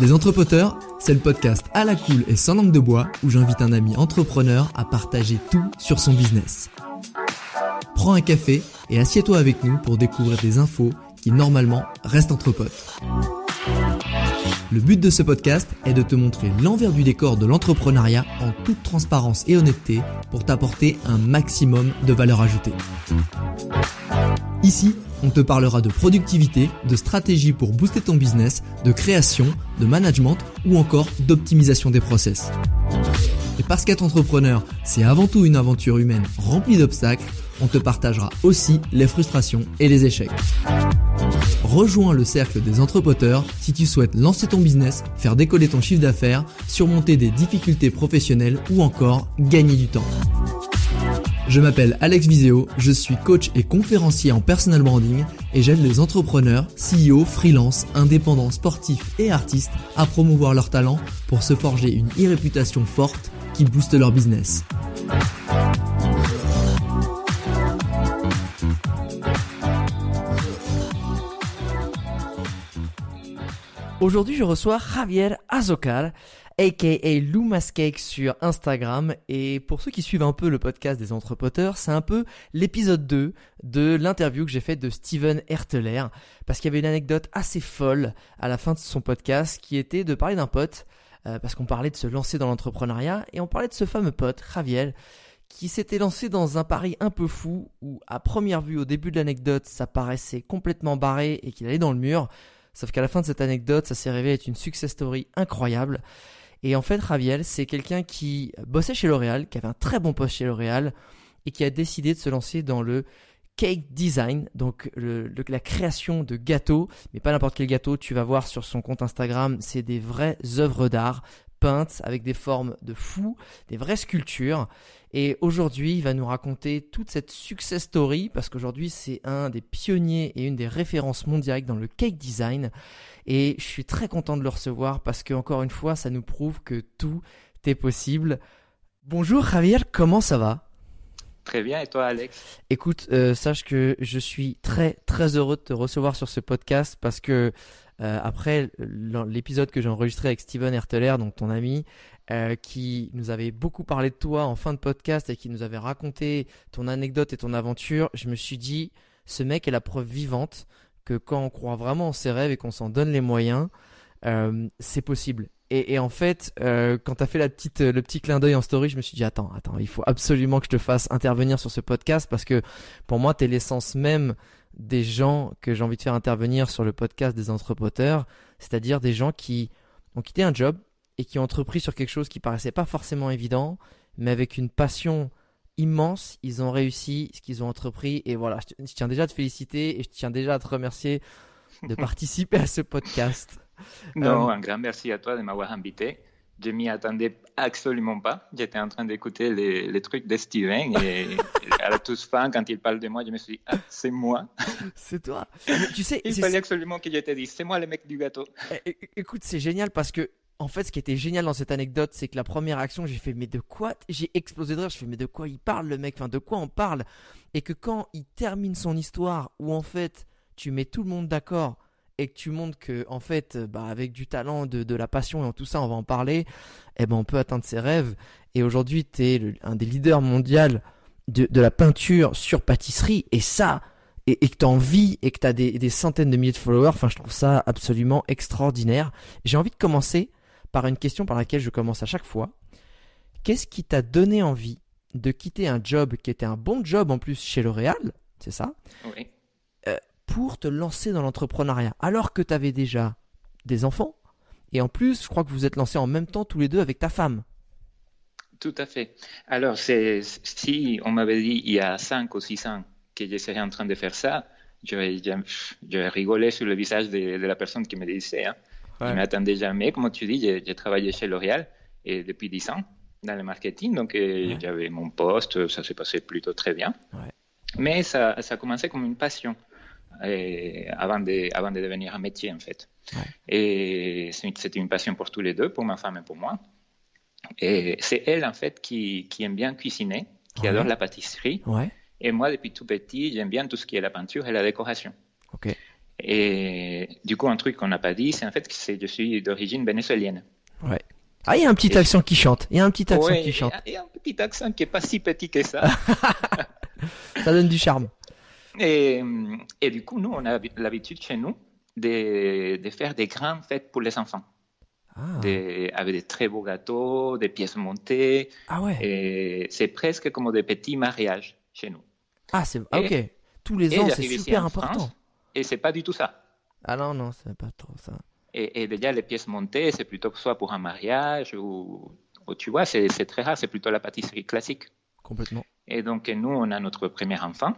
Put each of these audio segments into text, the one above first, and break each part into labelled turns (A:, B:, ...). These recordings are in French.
A: Les Entrepoteurs, c'est le podcast à la cool et sans langue de bois où j'invite un ami entrepreneur à partager tout sur son business. Prends un café et assieds-toi avec nous pour découvrir des infos qui normalement restent entre potes. Le but de ce podcast est de te montrer l'envers du décor de l'entrepreneuriat en toute transparence et honnêteté pour t'apporter un maximum de valeur ajoutée. Ici, on te parlera de productivité, de stratégie pour booster ton business, de création, de management ou encore d'optimisation des process. Et parce qu'être entrepreneur, c'est avant tout une aventure humaine remplie d'obstacles, on te partagera aussi les frustrations et les échecs. Rejoins le cercle des entrepreneurs si tu souhaites lancer ton business, faire décoller ton chiffre d'affaires, surmonter des difficultés professionnelles ou encore gagner du temps. Je m'appelle Alex Viseo, je suis coach et conférencier en personal branding et j'aide les entrepreneurs, CEO, freelance, indépendants, sportifs et artistes à promouvoir leurs talents pour se forger une e-réputation forte qui booste leur business.
B: Aujourd'hui, je reçois Javier Azocar, aka Lou Cake sur Instagram. Et pour ceux qui suivent un peu le podcast des entrepreneurs, c'est un peu l'épisode 2 de l'interview que j'ai faite de Steven Herteler. Parce qu'il y avait une anecdote assez folle à la fin de son podcast qui était de parler d'un pote. Euh, parce qu'on parlait de se lancer dans l'entrepreneuriat et on parlait de ce fameux pote, Javier, qui s'était lancé dans un pari un peu fou où à première vue au début de l'anecdote ça paraissait complètement barré et qu'il allait dans le mur. Sauf qu'à la fin de cette anecdote, ça s'est révélé être une success story incroyable. Et en fait, Raviel, c'est quelqu'un qui bossait chez L'Oréal, qui avait un très bon poste chez L'Oréal, et qui a décidé de se lancer dans le cake design, donc la création de gâteaux, mais pas n'importe quel gâteau. Tu vas voir sur son compte Instagram, c'est des vraies œuvres d'art peintes avec des formes de fou, des vraies sculptures. Et aujourd'hui, il va nous raconter toute cette success story parce qu'aujourd'hui, c'est un des pionniers et une des références mondiales dans le cake design. Et je suis très content de le recevoir parce que, encore une fois, ça nous prouve que tout est possible. Bonjour Javier, comment ça va?
C: Très bien, et toi Alex?
B: Écoute, euh, sache que je suis très très heureux de te recevoir sur ce podcast parce que après l'épisode que j'ai enregistré avec Steven Herteler, donc ton ami, euh, qui nous avait beaucoup parlé de toi en fin de podcast et qui nous avait raconté ton anecdote et ton aventure, je me suis dit, ce mec est la preuve vivante que quand on croit vraiment en ses rêves et qu'on s'en donne les moyens, euh, c'est possible. Et, en fait, quand tu as fait la petite, le petit clin d'œil en story, je me suis dit, attends, attends, il faut absolument que je te fasse intervenir sur ce podcast parce que pour moi, tu es l'essence même des gens que j'ai envie de faire intervenir sur le podcast des entrepreneurs, c'est-à-dire des gens qui ont quitté un job et qui ont entrepris sur quelque chose qui paraissait pas forcément évident, mais avec une passion immense, ils ont réussi ce qu'ils ont entrepris. Et voilà, je tiens déjà à te féliciter et je tiens déjà à te remercier de participer à ce podcast.
C: Non, euh, un grand merci à toi de m'avoir invité je m'y attendais absolument pas. J'étais en train d'écouter les, trucs de Steven et à la toute fin, quand il parle de moi, je me suis dit, ah, c'est moi.
B: C'est toi. tu sais,
C: il fallait absolument que je te dise, c'est moi le mec du gâteau.
B: Eh, écoute, c'est génial parce que, en fait, ce qui était génial dans cette anecdote, c'est que la première action, j'ai fait, mais de quoi J'ai explosé de rire. Je fais, mais de quoi il parle, le mec? Enfin, de quoi on parle? Et que quand il termine son histoire, où en fait, tu mets tout le monde d'accord et que tu montres que en fait bah, avec du talent de, la passion et tout ça on va en parler eh ben on peut atteindre ses rêves. Et aujourd'hui tu es un des leaders mondiaux de, la peinture sur pâtisserie. Et ça et, que tu as envie et que tu as des, centaines de milliers de followers enfin je trouve ça absolument extraordinaire. J'ai envie de commencer par une question par laquelle je commence à chaque fois. Qu'est-ce qui t'a donné envie de quitter un job qui était un bon job en plus chez L'Oréal c'est ça?
C: Oui
B: pour te lancer dans l'entrepreneuriat alors que tu avais déjà des enfants et en plus, je crois que vous êtes lancés en même temps tous les deux avec ta femme.
C: Tout à fait. Alors, si on m'avait dit il y a 5 ou 6 ans que j'étais en train de faire ça, je, rigolais sur le visage de, la personne qui me disait. Hein. Je ne m'attendais jamais. Comme tu dis, j'ai travaillé chez L'Oréal et depuis 10 ans dans le marketing. Donc, euh, j'avais mon poste, ça s'est passé plutôt très bien. Mais ça, ça a commencé comme une passion et euh, avant, de, avant de devenir un métier, en fait. Et c'était une passion pour tous les deux, pour ma femme et pour moi. Et c'est elle, en fait, qui, qui aime bien cuisiner, qui adore la pâtisserie. Et moi, depuis tout petit, j'aime bien tout ce qui est la peinture et la décoration.
B: Ok.
C: Et du coup, un truc qu'on n'a pas dit, c'est en fait que je suis d'origine vénézuélienne.
B: Ouais. Ah, il y a un petit accent qui chante. Il y a un petit accent qui chante.
C: Il y a un petit accent qui est pas si petit que ça.
B: ça donne du charme.
C: Et, et, du coup, nous, on a l'habitude chez nous de, de, faire des grandes fêtes pour les enfants. Ah. Des, avec des très beaux gâteaux, des pièces montées.
B: Ah ouais.
C: Et c'est presque comme des petits mariages chez nous.
B: Ah, c'est ok. Tous les ans, c'est super important.
C: et c'est pas du tout ça.
B: Ah non, non, c'est pas trop ça.
C: Et, déjà, les pièces montées, c'est plutôt soit pour un mariage ou, tu vois, c'est très rare, c'est plutôt la pâtisserie classique.
B: Complètement.
C: Et donc, nous, on a notre premier enfant.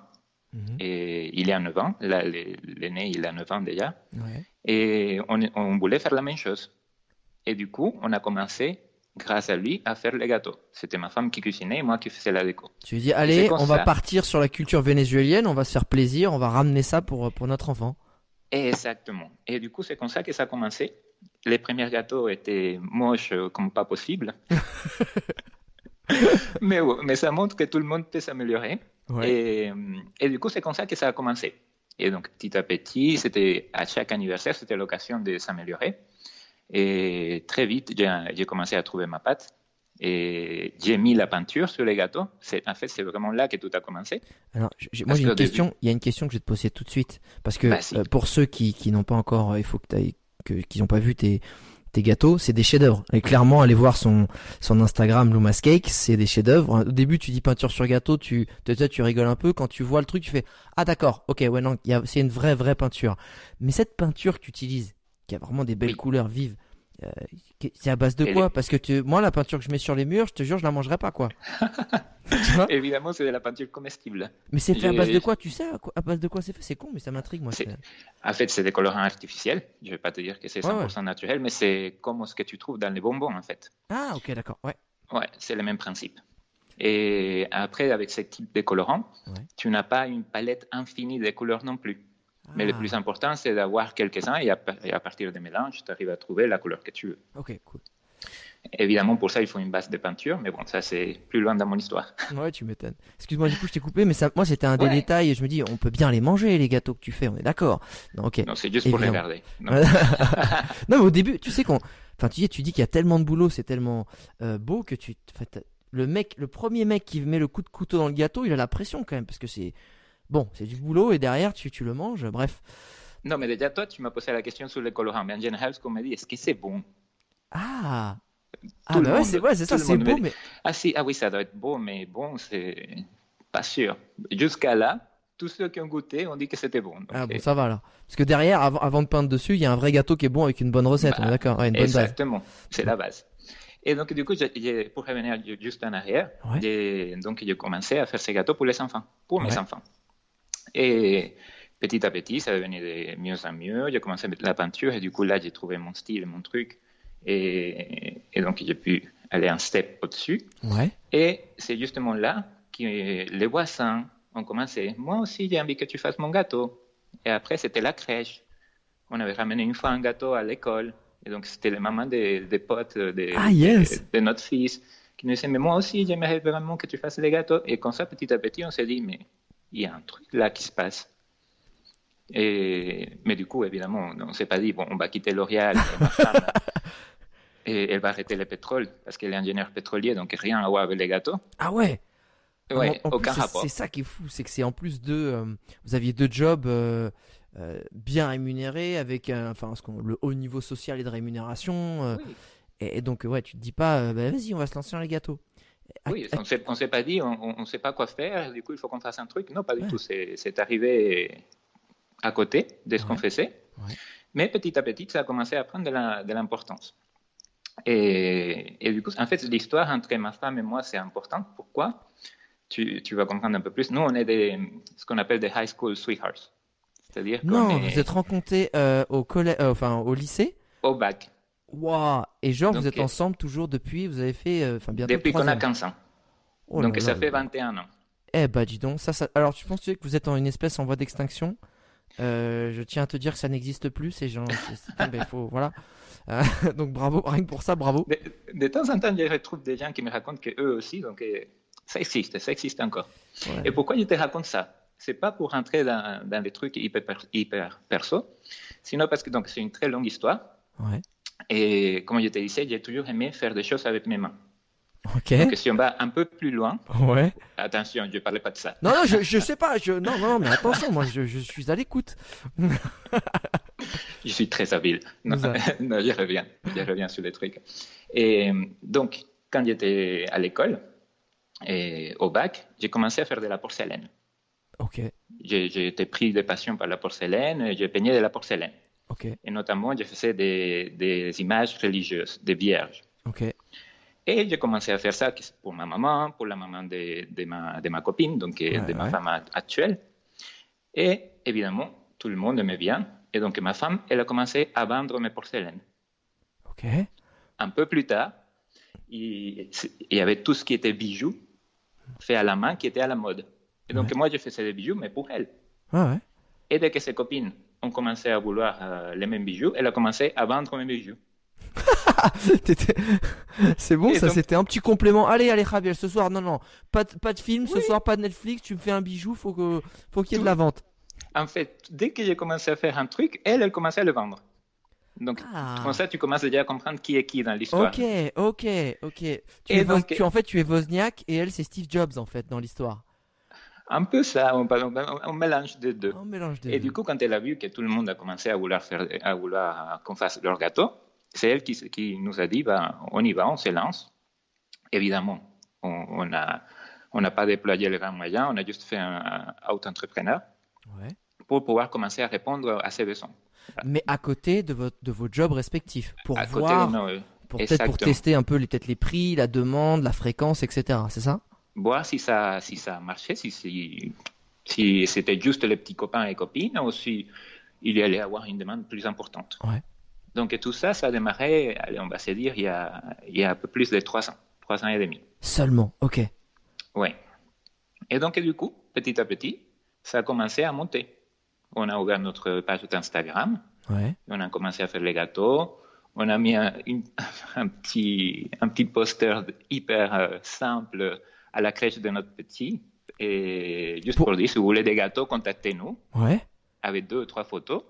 C: Mhm. Et il est à 9 ans. L'aîné, il a 9 ans déjà. Et on, on voulait faire la même chose. Et du coup, on a commencé grâce à lui, à faire les gâteaux. C'était ma femme qui cuisinait et moi qui faisais la déco.
B: Tu lui dis, allez, on va partir sur la culture vénézuélienne, on va se faire plaisir, on va ramener ça pour, pour notre enfant.
C: Exactement. Et du coup, c'est comme ça que ça a commencé. Les premiers gâteaux étaient moches comme pas possible. mais, mais ça montre que tout le monde peut s'améliorer. Et, et, du coup, c'est comme ça que ça a commencé. Et donc, petit à petit, c'était à chaque anniversaire, c'était l'occasion de s'améliorer. Et très vite, j'ai commencé à trouver ma pâte. Et j'ai mis la peinture sur les gâteaux. En fait, c'est vraiment là que tout a commencé.
B: Alors, moi, j'ai une question. Il y a une question que je vais te poser tout de suite. Parce que euh, pour ceux qui, qui n'ont pas encore, il faut que tu qui n'ont pas vu tes, tes gâteaux, c'est des chefs-d'œuvre. Et clairement, allez voir son, son Instagram, Lumas Cake, c'est des chefs-d'œuvre. Au début, tu dis peinture sur gâteau, tu, tu, tu rigoles un peu. Quand tu vois le truc, tu fais, ah d'accord, ok, ouais, non, c'est une vraie, vraie peinture. Mais cette peinture que tu utilises, qui a vraiment des belles couleurs vives. Euh, c'est à base de quoi Parce que tu... moi, la peinture que je mets sur les murs, je te jure, je la mangerai pas, quoi.
C: Évidemment, c'est de la peinture comestible.
B: Mais c'est fait à base de quoi Tu sais à, base de quoi c'est fait? C'est con, mais ça m'intrigue, moi.
C: En fait, c'est des colorants artificiels. Je vais pas te dire que c'est 100% naturel, mais c'est comme ce que tu trouves dans les bonbons, en fait.
B: Ah, ok, d'accord. Ouais.
C: Ouais, c'est le même principe. Et après, avec ce type de colorants, tu n'as pas une palette infinie de couleurs non plus. Mais le ah. plus important, c'est d'avoir quelques-uns et, à partir des mélanges, tu arrives à trouver la couleur que tu veux.
B: Ok, cool.
C: Évidemment, pour ça, il faut une base de peinture, mais bon, ça, c'est plus loin dans mon histoire.
B: Ouais, tu m'étonnes. Excuse-moi, du coup, je t'ai coupé, mais ça, moi, c'était un des détails et je me dis, on peut bien les manger, les gâteaux que tu fais, on est d'accord.
C: Non, ok. Non, c'est juste pour les garder.
B: Non. non. mais au début, tu sais qu'on, enfin, tu dis, tu dis qu'il y a tellement de boulot, c'est tellement euh, beau que tu, le mec, le premier mec qui met le coup de couteau dans le gâteau, il a la pression quand même, parce que c'est, Bon, c'est du boulot et derrière, tu, tu le manges, bref.
C: Non, mais déjà, toi, tu m'as posé la question sur les colorants. Mais en général, ce qu'on m'a dit, est-ce que c'est bon?
B: Ah Ah, bah ouais, c'est ouais, ça, c'est beau, mais.
C: Ah, si, ah oui, ça doit être beau, mais bon, c'est pas sûr. Jusqu'à là, tous ceux qui ont goûté ont dit que c'était bon.
B: ah bon, ça va là. Parce que derrière, avant, de peindre dessus, il y a un vrai gâteau qui est bon avec une bonne recette, bah, d'accord ouais,
C: Exactement, c'est la base. Et donc, du coup, pour revenir juste en arrière, donc j'ai commencé à faire ces gâteaux pour les enfants, pour mes enfants. Et petit à petit, ça devenait de mieux en mieux. J'ai commencé à mettre la peinture et du coup, là, j'ai trouvé mon style, mon truc. Et, et donc, j'ai pu aller un step au-dessus.
B: Ouais.
C: Et c'est justement là que les voisins ont commencé. Moi aussi, j'ai envie que tu fasses mon gâteau. Et après, c'était la crèche. On avait ramené une fois un gâteau à l'école. Et donc, c'était les mamans des, des potes de,
B: ah, yes.
C: de, notre fils qui nous disaient, mais moi aussi, j'aimerais vraiment que tu fasses les gâteaux. Et comme ça, petit à petit, on s'est dit, mais il y a un truc là qui se passe. Et, mais du coup, évidemment, on ne s'est pas dit, bon, on va quitter L'Oréal, et elle va arrêter le pétrole, parce qu'elle est ingénieure pétrolier, donc rien à voir avec les gâteaux.
B: Ah ouais?
C: Ouais, aucun rapport.
B: C'est ça qui est fou, c'est que c'est en plus de, euh, vous aviez deux jobs euh, euh, bien rémunérés, avec enfin, le haut niveau social et de rémunération. Et, donc, ouais, tu te dis pas, bah, vas-y, on va se lancer dans les gâteaux.
C: Oui, on ne s'est pas dit, on ne sait pas quoi faire, du coup il faut qu'on fasse un truc. Non, pas du tout. C'est arrivé à côté de ce qu'on faisait. Mais petit à petit, ça a commencé à prendre de l'importance. Et, et, du coup, en fait, l'histoire entre ma femme et moi, c'est important. Pourquoi? Tu, tu, vas comprendre un peu plus. Nous, on est des, ce qu'on appelle des high school sweethearts.
B: C'est-à-dire Non, vous êtes rencontrés euh, au, collège, euh, enfin, au lycée?
C: Au bac.
B: Waouh Et genre, vous êtes ensemble toujours depuis, vous avez fait, euh, enfin, bientôt
C: Depuis qu'on a 15 ans. Oh donc, ça fait 21 ans.
B: Eh bah, dis donc, ça, ça... Alors, tu penses que vous êtes en une espèce en voie d'extinction? Je tiens à te dire que ça n'existe plus, ces gens. ben, faut, voilà. donc, bravo, rien que pour ça, bravo.
C: De, temps en temps, je retrouve des gens qui me racontent qu'eux aussi, donc ça existe, ça existe encore. Et pourquoi je te raconte ça? C'est pas pour rentrer dans, dans, des trucs hyper, hyper perso, sinon parce que donc c'est une très longue histoire. Et comme je te disais, j'ai toujours aimé faire des choses avec mes mains.
B: Ok.
C: Donc si on va un peu plus loin,
B: ouais.
C: attention, je ne parlais pas de ça.
B: Non, non, je, je sais pas. Je, non, non, mais attention, moi, je, je suis à l'écoute.
C: je suis très habile. Non, non, je reviens, je reviens sur les trucs. Et donc, quand j'étais à l'école, et au bac, j'ai commencé à faire de la porcelaine.
B: Ok.
C: J'ai été pris de passion par la porcelaine et j'ai peigné de la porcelaine. Et notamment, je faisais des, des images religieuses, des vierges. Et j'ai commencé à faire ça pour ma maman, pour la maman de, de, ma, de ma, copine, donc de ma femme actuelle. Et évidemment, tout le monde aimait bien. Et donc ma femme, elle a commencé à vendre mes porcelaines. Un peu plus tard, il, il y avait tout ce qui était bijoux fait à la main qui était à la mode. Et donc, moi, je faisais des bijoux, mais pour elle.
B: Ah
C: et dès que ses copines ont commencé à vouloir euh, les mêmes bijoux, elle a commencé à vendre mes bijoux.
B: c'est bon, ça c'était un petit complément. Allez, allez, Javier, ce soir, non, non, pas de, pas de film, ce soir, pas de Netflix, tu me fais un bijou, faut que, faut qu'il y ait de la vente.
C: En fait, dès que j'ai commencé à faire un truc, elle, elle commençait à le vendre. Donc, ah. comme ça, tu commences déjà à comprendre qui est qui dans l'histoire.
B: Ok, ok, ok. Tu, es tu, en fait, tu es Wozniak et elle, c'est Steve Jobs, en fait, dans l'histoire.
C: Un peu ça, on, on, mélange des deux.
B: On mélange
C: et du coup, quand elle a vu que tout le monde a commencé à vouloir, faire, à vouloir qu'on fasse leur gâteau, c'est elle qui, qui, nous a dit, bah, on y va, on se lance. Évidemment, on n'a on pas déployé les grands moyens, on a juste fait un, un auto-entrepreneur
B: ouais.
C: pour pouvoir commencer à répondre à ses besoins
B: mais à côté de, votre, de vos jobs respectifs, pour voir, pour peut-être pour tester un peu les, peut-être les prix, la demande, la fréquence, etc. C'est ça?
C: Voir si ça, si ça marchait, si, si, c'était juste les petits copains et copines, ou si il y allait avoir une demande plus importante.
B: Ouais.
C: Donc tout ça, ça a démarré, allez, on va se dire, il y a, il y a un peu plus de trois ans, trois ans et demi.
B: Seulement, ok.
C: Oui. Et donc du coup, petit à petit, ça a commencé à monter on a ouvert notre page d'Instagram.
B: Ouais.
C: On a commencé à faire les gâteaux. On a mis un, un petit, un petit poster hyper euh, simple à la crèche de notre petit. Et juste pour, dire, si vous voulez des gâteaux, contactez-nous.
B: Ouais.
C: Avec deux ou trois photos.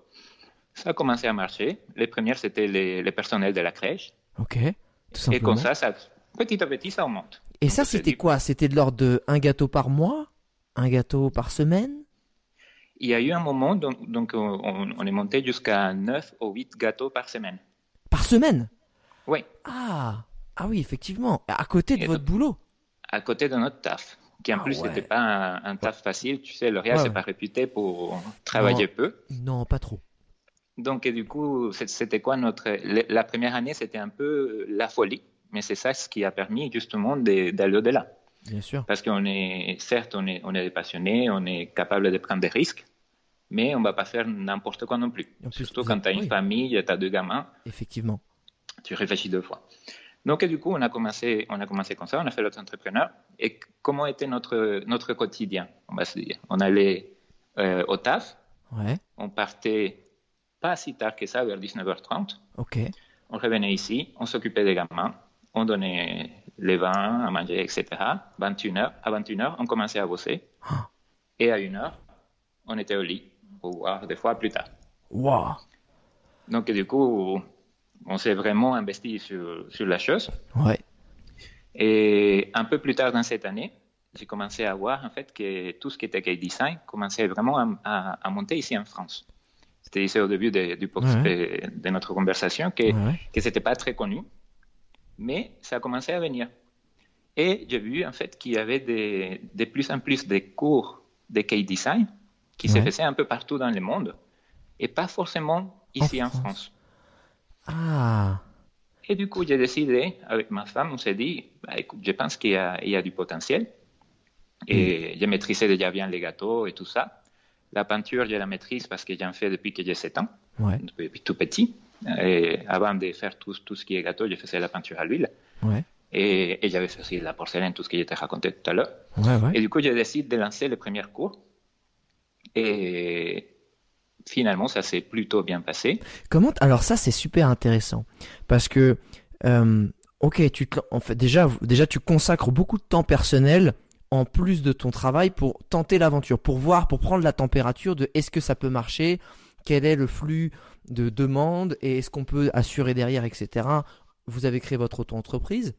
C: Ça a commencé à marcher. Les premières, c'était les, les, personnels de la crèche.
B: Ok.
C: Et comme ça, ça, petit à petit, ça augmente.
B: Et ça, c'était quoi? C'était de l'ordre de un gâteau par mois? Un gâteau par semaine?
C: Il y a eu un moment, donc, donc on, est monté jusqu'à 9 ou 8 gâteaux par semaine.
B: Par semaine?
C: Oui.
B: Ah, ah oui, effectivement. À côté de votre boulot
C: À côté de notre taf. Qui en ah plus, n'était pas un, taf facile. Tu sais, L'Oréal, ouais, c'est pas réputé pour travailler peu.
B: Non, pas trop.
C: Donc, du coup, c'était quoi notre. La première année, c'était un peu la folie. Mais c'est ça ce qui a permis justement d'aller au-delà.
B: Bien sûr.
C: Parce qu'on est, certes, on est, on est passionné, on est capable de prendre des risques, mais on ne va pas faire n'importe quoi non plus. Surtout quand tu as une famille, tu as deux gamins.
B: Effectivement.
C: Tu réfléchis deux fois. Donc, du coup, on a commencé, on a commencé comme ça, on a fait l'autre entrepreneur. Et comment était notre, notre quotidien On va se dire? On allait euh, au taf.
B: Ouais.
C: On partait pas si tard que ça, vers 19h30.
B: OK.
C: On revenait ici, on s'occupait des gamins, on donnait les vins à manger, etc. 21h, à 21h, on commençait à bosser.
B: Ah.
C: Et à 1h, on était au lit voir des fois plus tard.
B: Wow.
C: Donc, du coup, on s'est vraiment investi sur, sur la chose.
B: Ouais.
C: Et un peu plus tard dans cette année, j'ai commencé à voir en fait que tout ce qui était cake design commençait vraiment à, à, monter ici en France. C'était ici au début de, du, de, notre conversation que, que ce n'était pas très connu, mais ça a commencé à venir. Et j'ai vu en fait qu'il y avait de, de plus en plus de cours de cake design qui se faisait un peu partout dans le monde et pas forcément ici en, France.
B: Ah.
C: Et du coup, j'ai décidé, avec ma femme, on s'est dit, bah, écoute, je pense qu'il y, y, a du potentiel. Et je maîtrisais déjà bien les gâteaux et tout ça. La peinture, je la maîtrise parce que j'en fais depuis que j'ai 7 ans,
B: Ouais.
C: depuis tout petit. Et avant de faire tout, tout ce qui est gâteau, je faisais la peinture à l'huile.
B: Ouais.
C: Et, et j'avais fait aussi la porcelaine, tout ce que je t'ai raconté tout à l'heure.
B: Ouais.
C: Et du coup, je décide de lancer les premiers cours. Et finalement, ça s'est plutôt bien passé.
B: Comment alors ça c'est super intéressant parce que euh, ok tu déjà déjà tu consacres beaucoup de temps personnel en plus de ton travail pour tenter l'aventure pour voir pour prendre la température de est-ce que ça peut marcher quel est le flux de demandes et est-ce qu'on peut assurer derrière etc vous avez créé votre auto-entreprise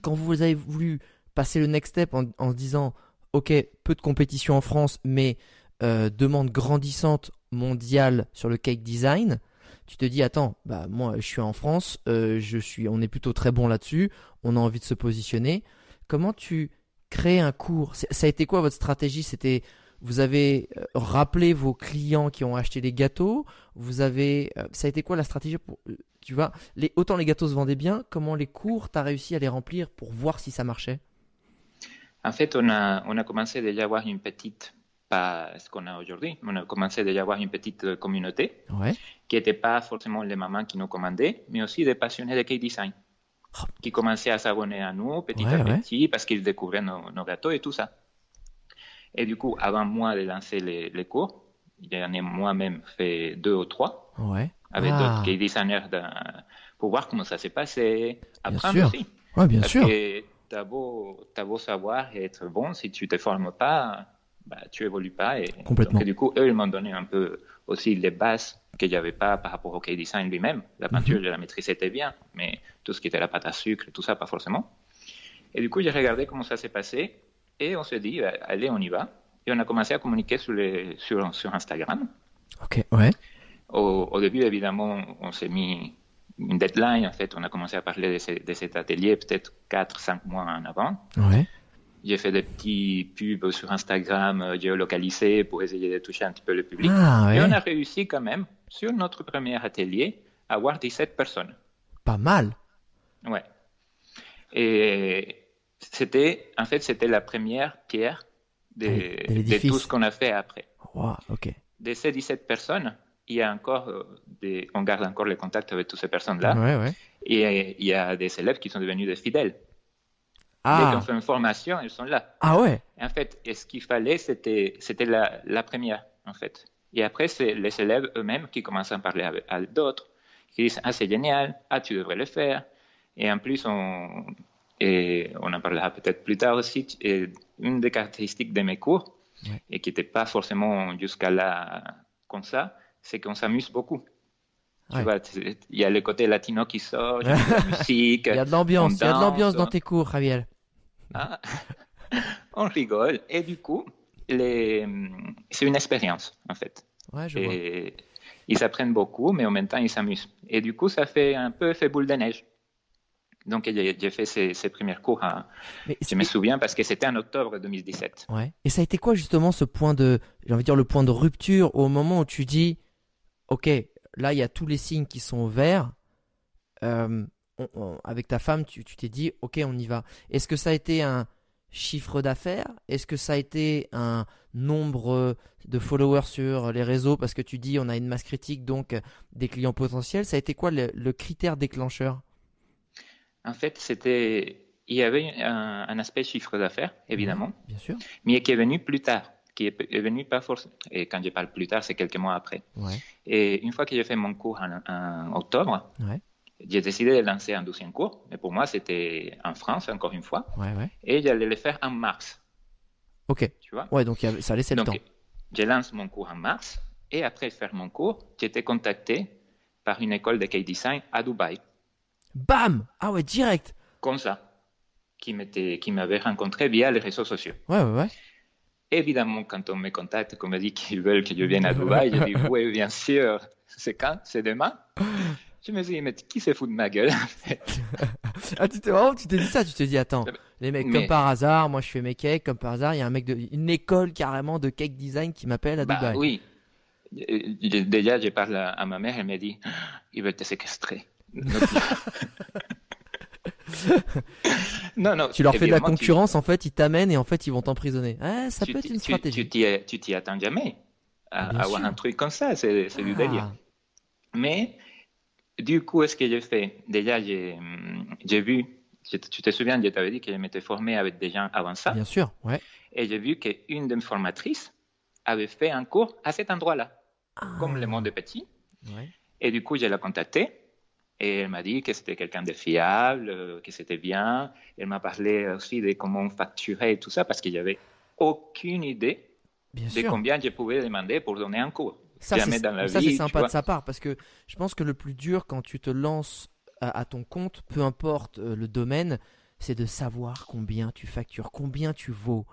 B: quand vous avez voulu passer le next step en, en se disant ok peu de compétition en France mais euh, demande grandissante mondiale sur le cake design, tu te dis attends, bah moi je suis en France, euh, je suis, on est plutôt très bon là-dessus, on a envie de se positionner. Comment tu crées un cours? Ça a été quoi votre stratégie? C'était vous avez euh, rappelé vos clients qui ont acheté les gâteaux. Vous avez, ça a été quoi la stratégie pour, tu vois, les, autant les gâteaux se vendaient bien, comment les cours t'as réussi à les remplir pour voir si ça marchait?
C: En fait, on a, on a commencé déjà à avoir une petite, pas ce qu'on a aujourd'hui, on a commencé déjà à avoir une petite communauté
B: Ouais.
C: qui n'était pas forcément les mamans qui nous commandaient, mais aussi des passionnés de cake design
B: Oh.
C: qui commençaient à s'abonner à nous petit
B: Ouais,
C: à
B: ouais.
C: petit parce qu'ils découvraient nos, nos gâteaux et tout ça. Et du coup, avant moi de lancer les, les cours, j'en ai moi-même fait deux ou trois avec
B: Ah.
C: d'autres cake designers d'un- pour voir comment ça s'est passé, apprendre aussi.
B: Ouais, bien
C: Parce
B: sûr.
C: t'as beau, t'as beau savoir et être bon, si tu te formes pas, bah, tu évolues pas. Et
B: Complètement.
C: donc, du coup, eux, ils m'ont donné un peu aussi les bases que j'avais pas par rapport au cake design lui-même. La peinture, je la maîtrisais bien, mais tout ce qui était la pâte à sucre, tout ça, pas forcément. Et du coup, j'ai regardé comment ça s'est passé et on s'est dit, euh, allez, on y va. Et on a commencé à communiquer sur, les, sur, sur Instagram.
B: Ok. Ouais.
C: Au, au début, évidemment, on s'est mis une deadline. En fait, on a commencé à parler de, ce- de cet atelier peut-être 4-5 mois en avant.
B: Ouais.
C: J'ai fait des petits pubs sur Instagram euh, géolocalisés pour essayer de toucher un petit peu le public.
B: Ah
C: Et on a réussi quand même, sur notre premier atelier, à avoir 17 personnes.
B: Pas mal.
C: Ouais. Et c'était, en fait, c'était la première pierre de, tout ce qu'on a fait après.
B: Wow, ok.
C: De ces 17 personnes, il y a encore euh, des, on garde encore les contacts avec toutes ces personnes-là.
B: Ouais, ouais.
C: Et il y a des élèves qui sont devenus des fidèles.
B: Ah,
C: fait une formation, ils sont là.
B: ah ouais.
C: En fait, et ce qu'il fallait, c'était, c'était la, la première, en fait. Et après, c'est les élèves eux-mêmes qui commencent à en parler avec, à d'autres, qui disent Ah, c'est génial, ah, tu devrais le faire. Et en plus, on, et on en parlera peut-être plus tard aussi, et une des caractéristiques de mes cours,
B: Ouais.
C: et qui n'était pas forcément jusqu'à là comme ça, c'est qu'on s'amuse beaucoup.
B: Ouais.
C: il y a le côté latino qui sort, il y a de la musique.
B: Il y a de l'ambiance, il y a de l'ambiance dans tes cours, Javier.
C: Ah, on rigole. Et du coup, les... c'est une expérience, en fait.
B: Ouais, je vois.
C: Et ils apprennent beaucoup, mais en même temps, ils s'amusent. Et du coup, ça fait un peu fait boule de neige. Donc, j'ai fait ces, ces premiers cours. à- Je me souviens parce que c'était en octobre 2017.
B: Ouais. Et ça a été quoi justement ce point de, j'ai envie de dire le point de rupture au moment où tu dis, ok, là il y a tous les signes qui sont verts. Euh, on- on- avec ta femme, tu t'es dit, ok, on y va. Est-ce que ça a été un chiffre d'affaires? Est-ce que ça a été un nombre de followers sur les réseaux? Parce que tu dis on a une masse critique donc euh, des clients potentiels Ça a été quoi le, le critère déclencheur?
C: En fait, c'était... Il y avait un, un aspect chiffre d'affaires, évidemment,
B: Bien sûr.
C: mais qui est venu plus tard. Qui est, est venu pas forcément... Et quand je parle plus tard, c'est quelques mois après.
B: Ouais.
C: Et une fois que j'ai fait mon cours en, en octobre,
B: Ouais.
C: J'ai décidé de lancer un deuxième cours. Mais pour moi, c'était en France, encore une fois.
B: Ouais. Ouais.
C: Et j'allais le faire en mars,
B: Ok.
C: tu vois?
B: Ouais, donc ça laissait le
C: Donc,
B: temps.
C: je lance mon cours en mars. Et après faire mon cours, j'ai été contacté par une école de cake design à Dubaï,
B: Bam Ah ouais, direct.
C: comme ça, qui m'avait rencontré via les réseaux sociaux.
B: Ouais, ouais, ouais.
C: Évidemment, quand on me contacte, qu'on me dit qu'ils veulent que je vienne à Dubaï, je dis oui, bien sûr. C'est quand? C'est demain? Je me dis, mais qui se fout de ma gueule en fait
B: Ah, tu t'es vraiment, tu t'es dit ça, tu t'es dit, attends, les mecs,
C: Mais-
B: comme par hasard, moi je fais mes cakes, comme par hasard, il y a un mec de, une école carrément de cake design qui m'appelle à
C: Bah
B: Dubaï.
C: oui. Euh, je- Déjà, je parle à ma mère, elle me dit, ils veulent te séquestrer. non, non.
B: Tu leur fais de la concurrence, en fait, ils t'amènent et en fait, ils vont t'emprisonner. ça peut être une stratégie.
C: Tu t'y attends jamais à avoir un truc comme ça, c'est du ah. délire. Mais du coup, est-ce que j'ai fait Déjà, j'ai vu, tu te souviens, je t'avais dit que je m'étais formé avec des gens avant ça.
B: Bien sûr, ouais.
C: Et j'ai vu qu'une de mes formatrices avait fait un cours à cet endroit-là, comme le monde est petit. Ouais. Et du coup, je l'ai contactée et elle m'a dit que c'était quelqu'un de fiable, que c'était bien. Elle m'a parlé aussi de comment facturer et tout ça parce qu'il n'y avait aucune idée de combien je pouvais demander pour donner un cours.
B: Ça, c'est sympa de sa part parce que je pense que le plus dur quand tu te lances à, ton compte, peu importe euh, le domaine, c'est de savoir combien tu factures, combien tu vaux.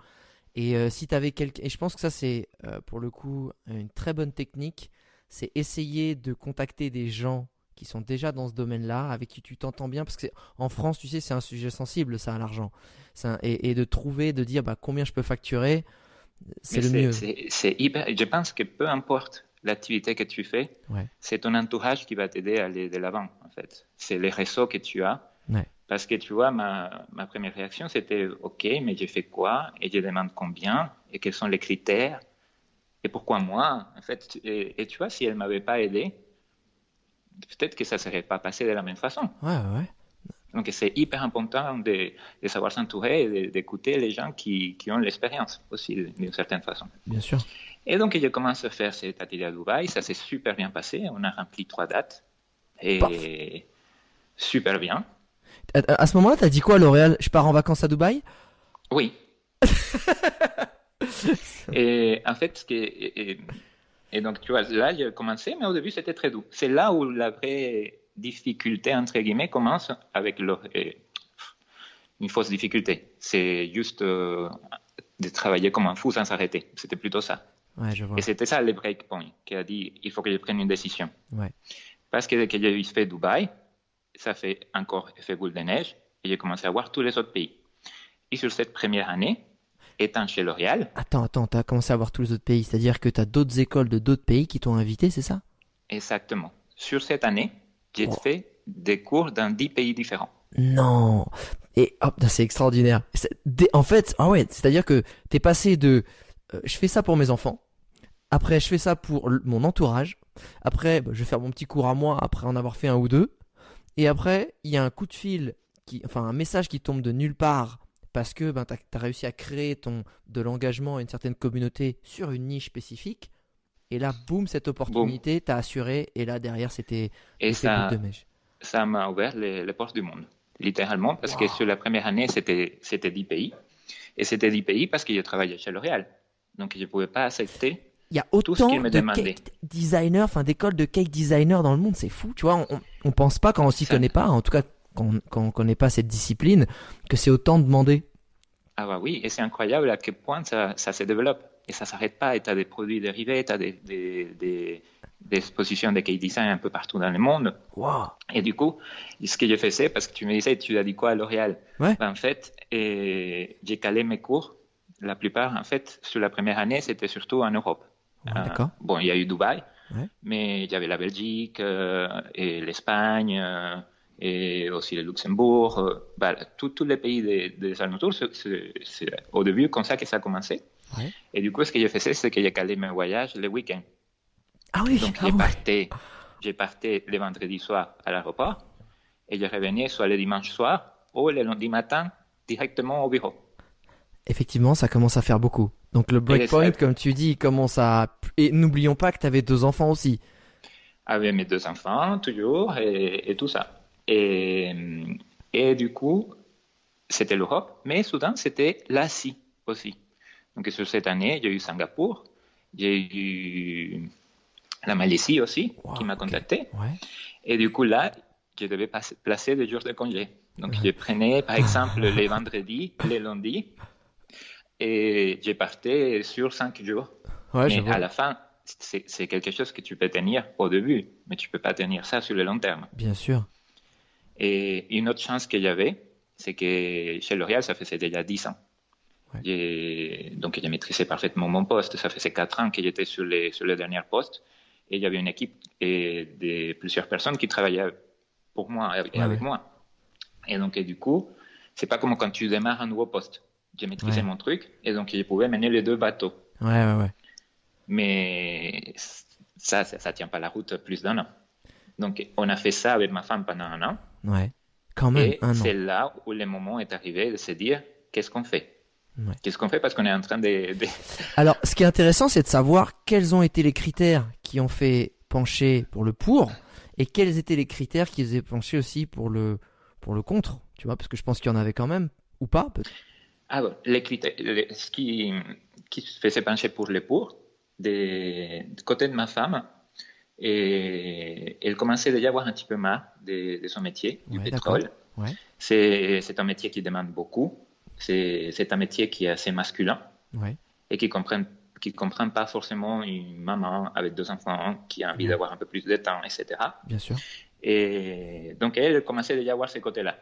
B: Et euh, si avais quelqu'un. Et je pense que ça, c'est pour le coup une très bonne technique c'est essayer de contacter des gens qui sont déjà dans ce domaine-là, avec qui tu t'entends bien, parce que en France, tu sais, c'est un sujet sensible, ça, l'argent. Et, de trouver, de dire bah, combien je peux facturer, c'est le mieux.
C: C'est hyper. Je pense que peu importe l'activité que tu fais, c'est ton entourage qui va t'aider à aller de l'avant, en fait. C'est les réseaux que tu as. Parce que tu vois, ma, ma première réaction, c'était OK, mais j'ai fait quoi? Et je demande combien? Et quels sont les critères? Et pourquoi moi? En fait, et, tu vois, si elle m'avait pas aidé, peut-être que ça serait pas passé de la même façon.
B: Ouais, ouais.
C: Donc c'est hyper important de, de savoir s'entourer et d'écouter les gens qui, qui ont l'expérience aussi d'une certaine façon.
B: Bien sûr.
C: Et donc j'ai commencé à faire cet atelier à Dubaï, ça s'est super bien passé, on a rempli trois dates et super bien.
B: À, à ce moment-là, tu as dit quoi L'Oréal? Je pars en vacances à Dubaï?
C: Oui. et en fait, et, et, donc, tu vois, là, j'ai commencé, mais au début, c'était très doux. C'est là où la vraie difficulté, entre guillemets, commence avec le, une fausse difficulté. C'est juste euh, de travailler comme un fou sans s'arrêter. C'était plutôt ça.
B: Ouais, je vois.
C: Et c'était ça le breakpoint qui a dit il faut que je prenne une décision.
B: Ouais.
C: Parce que dès que j'ai fait Dubaï, ça fait encore effet boule de neige et j'ai commencé à voir tous les autres pays. Et sur cette première année, étant chez L'Oréal.
B: Attends, attends, tu as commencé à voir tous les autres pays, c'est-à-dire que tu as d'autres écoles de d'autres pays qui t'ont invité, c'est ça?
C: Exactement. Sur cette année, j'ai fait des cours dans 10 pays différents.
B: Non Et hop, c'est extraordinaire. En fait, ah ouais, c'est-à-dire que tu es passé de euh, je fais ça pour mes enfants, après je fais ça pour mon entourage, après bah, je vais faire mon petit cours à moi après en avoir fait un ou deux, et après il y a un coup de fil, qui, enfin un message qui tombe de nulle part parce que ben, tu as, réussi à créer ton, de l'engagement à une certaine communauté sur une niche spécifique. Et là, boum, cette opportunité t'a assuré. Et là, derrière, c'était
C: ça, de mèche. Ça m'a ouvert les, portes du monde, littéralement, parce que sur la première année, c'était 10 pays. Et c'était 10 pays parce que je travaillais chez L'Oréal. Donc, je ne pouvais pas accepter
B: il y a autant de cake designers, enfin d'écoles de cake designers dans le monde, c'est fou, tu vois. On, on pense pas quand on s'y connaît pas, en tout cas quand on ne connaît pas cette discipline, que c'est autant demandé.
C: Ah bah oui, et c'est incroyable à quel point ça, ça se développe. Et ça ne s'arrête pas. Et tu as des produits dérivés, tu as des, des, des, des, expositions de cake design un peu partout dans le monde.
B: Wow.
C: Et du coup, ce que j'ai fait, c'est parce que tu me disais, tu as dit quoi à L'Oréal?
B: Ouais.
C: ben, En fait, j'ai calé mes cours. La plupart, en fait, sur la première année, c'était surtout en Europe.
B: D'accord.
C: Euh, bon, il y a eu Dubaï, mais il y avait la Belgique euh, et l'Espagne. Euh, et aussi le Luxembourg, euh, bah, tous les pays des, des alentours, c'est au début comme ça que ça a commencé. Et du coup, ce que j'ai fait, c'est que j'ai calé mes voyages le week-end.
B: Ah oui,
C: Donc,
B: ah
C: j'ai parté, j'ai parté le vendredi soir à l'aéroport et je revenais soit le dimanche soir ou le lundi matin directement au bureau.
B: Effectivement, ça commence à faire beaucoup. Donc le breakpoint, comme tu dis, commence à... Et n'oublions pas que tu avais deux enfants aussi.
C: Avec mes deux enfants, toujours, et, et tout ça. Et, et du coup, c'était l'Europe, mais soudain, c'était l'Asie aussi. Donc, sur cette année, j'ai eu Singapour, j'ai eu la Malaisie aussi, qui m'a contacté. Et du coup, là, je devais placer des jours de congé. Donc, je prenais, par exemple, les vendredis, les lundis, et j'ai partais sur cinq jours. mais à la fin, c'est quelque chose que tu peux tenir au début, mais tu peux pas tenir ça sur le long terme.
B: Bien sûr.
C: Et une autre chance que j'avais, c'est que chez L'Oréal, ça faisait déjà 10 ans. Donc, j'ai maîtrisé parfaitement mon poste. Ça faisait 4 ans que j'étais sur les, sur les derniers postes. Et il y avait une équipe et de plusieurs personnes qui travaillaient pour moi et avec moi. Et donc, et du coup, c'est pas comme quand tu démarres un nouveau poste. J'ai maîtrisé mon truc et donc je pouvais mener les deux bateaux.
B: Ouais, ouais, ouais.
C: Mais ça, ça, tient pas la route plus d'un an. Donc, on a fait ça avec ma femme pendant un an.
B: Ouais, quand même.
C: Et c'est là où le moment est arrivé de se dire qu'est-ce qu'on fait? Qu'est-ce qu'on fait? Parce qu'on est en train de,
B: Alors, ce qui est intéressant, c'est de savoir quels ont été les critères qui ont fait pencher pour le pour et quels étaient les critères qui faisaient pencher aussi pour le pour le contre. Tu vois, parce que je pense qu'il y en avait quand même ou pas.
C: Ah bon, les critères, ce qui qui faisait pencher pour le pour, du côté de ma femme, et elle commençait déjà à avoir un petit peu marre de, son métier, du pétrole.
B: Ouais.
C: C'est un métier qui demande beaucoup c'est un métier qui est assez masculin et qui comprend qui comprend pas forcément une maman avec deux enfants qui a envie d'avoir un peu plus de temps, etc.
B: Bien sûr.
C: Et donc elle commençait déjà à voir ces côtés-là.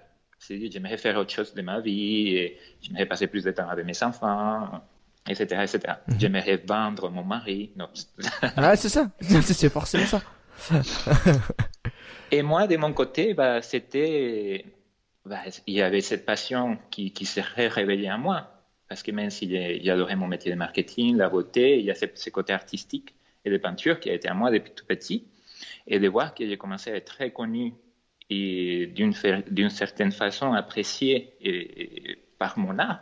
C: C'est dit, j'aimerais faire autre chose de ma vie, et j'aimerais passer plus de temps avec mes enfants, etc., etc. Mhm. J'aimerais vendre mon mari. Non.
B: ah, c'est ça. C'est forcément ça.
C: et moi, de mon côté, bah, c'était bah, il y avait cette passion qui, qui s'est révélée en moi. Parce que même si j'adorais mon métier de marketing, la beauté, il y a ce, côté artistique et de peinture qui a été à moi depuis tout petit. Et de voir que j'ai commencé à être très connu et d'une certaine façon apprécié et, par mon art,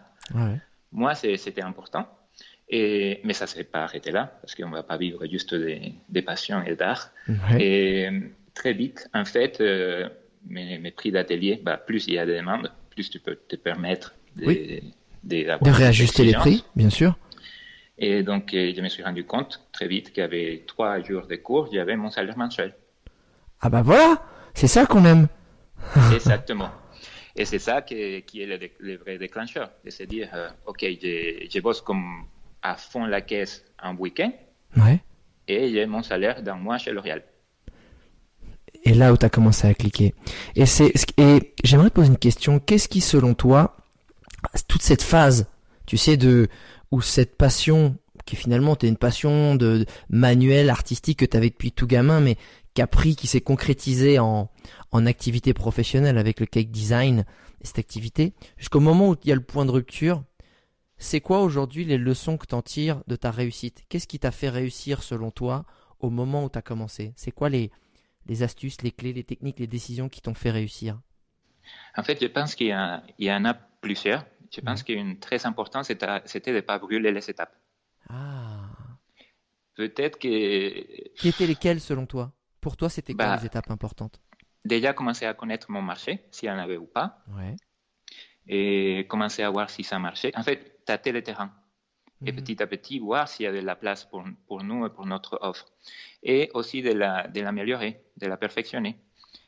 C: moi, c'était important. Et, mais ça ne s'est pas arrêté là, parce qu'on ne va pas vivre juste des, des passions et d'art. Et très vite, en fait, euh, mes, prix d'atelier, bah, plus il y a des demandes, plus tu peux te permettre de,
B: de, réajuster les prix, bien sûr.
C: Et donc, euh, je me suis rendu compte très vite qu'il y avait trois jours de cours, j'avais mon salaire mensuel.
B: Ah bah voilà, c'est ça qu'on aime.
C: Exactement. Et c'est ça qui est, qui est le, vrai déclencheur. C'est se dire, euh, OK, je, je, bosse comme à fond la caisse un week-end.
B: Ouais.
C: Et j'ai mon salaire d'un mois chez L'Oréal
B: et là où tu as commencé à cliquer. Et c'est et j'aimerais te poser une question, qu'est-ce qui selon toi toute cette phase, tu sais de où cette passion qui finalement t'es une passion de, manuel artistique que tu avais depuis tout gamin mais qui a pris qui s'est concrétisée en en activité professionnelle avec le cake design et cette activité jusqu'au moment où il y a le point de rupture, c'est quoi aujourd'hui les leçons que tu en tires de ta réussite? Qu'est-ce qui t'a fait réussir selon toi au moment où tu as commencé? C'est quoi les les astuces, les clés, les techniques, les décisions qui t'ont fait réussir?
C: En fait, je pense qu'il y, en a plusieurs. Je pense qu'une très importante, c'était de ne pas brûler les étapes.
B: Ah.
C: Peut-être que...
B: Qui étaient lesquelles selon toi? Pour toi, c'était quoi bah, les étapes importantes?
C: Déjà commencer à connaître mon marché, s'il y en avait ou pas.
B: Ouais.
C: Et commencer à voir si ça marchait. En fait, tâter le terrain et mhm. petit à petit voir s'il y avait de la place pour, pour, nous et pour notre offre. Et aussi de l'améliorer, de, de, la perfectionner.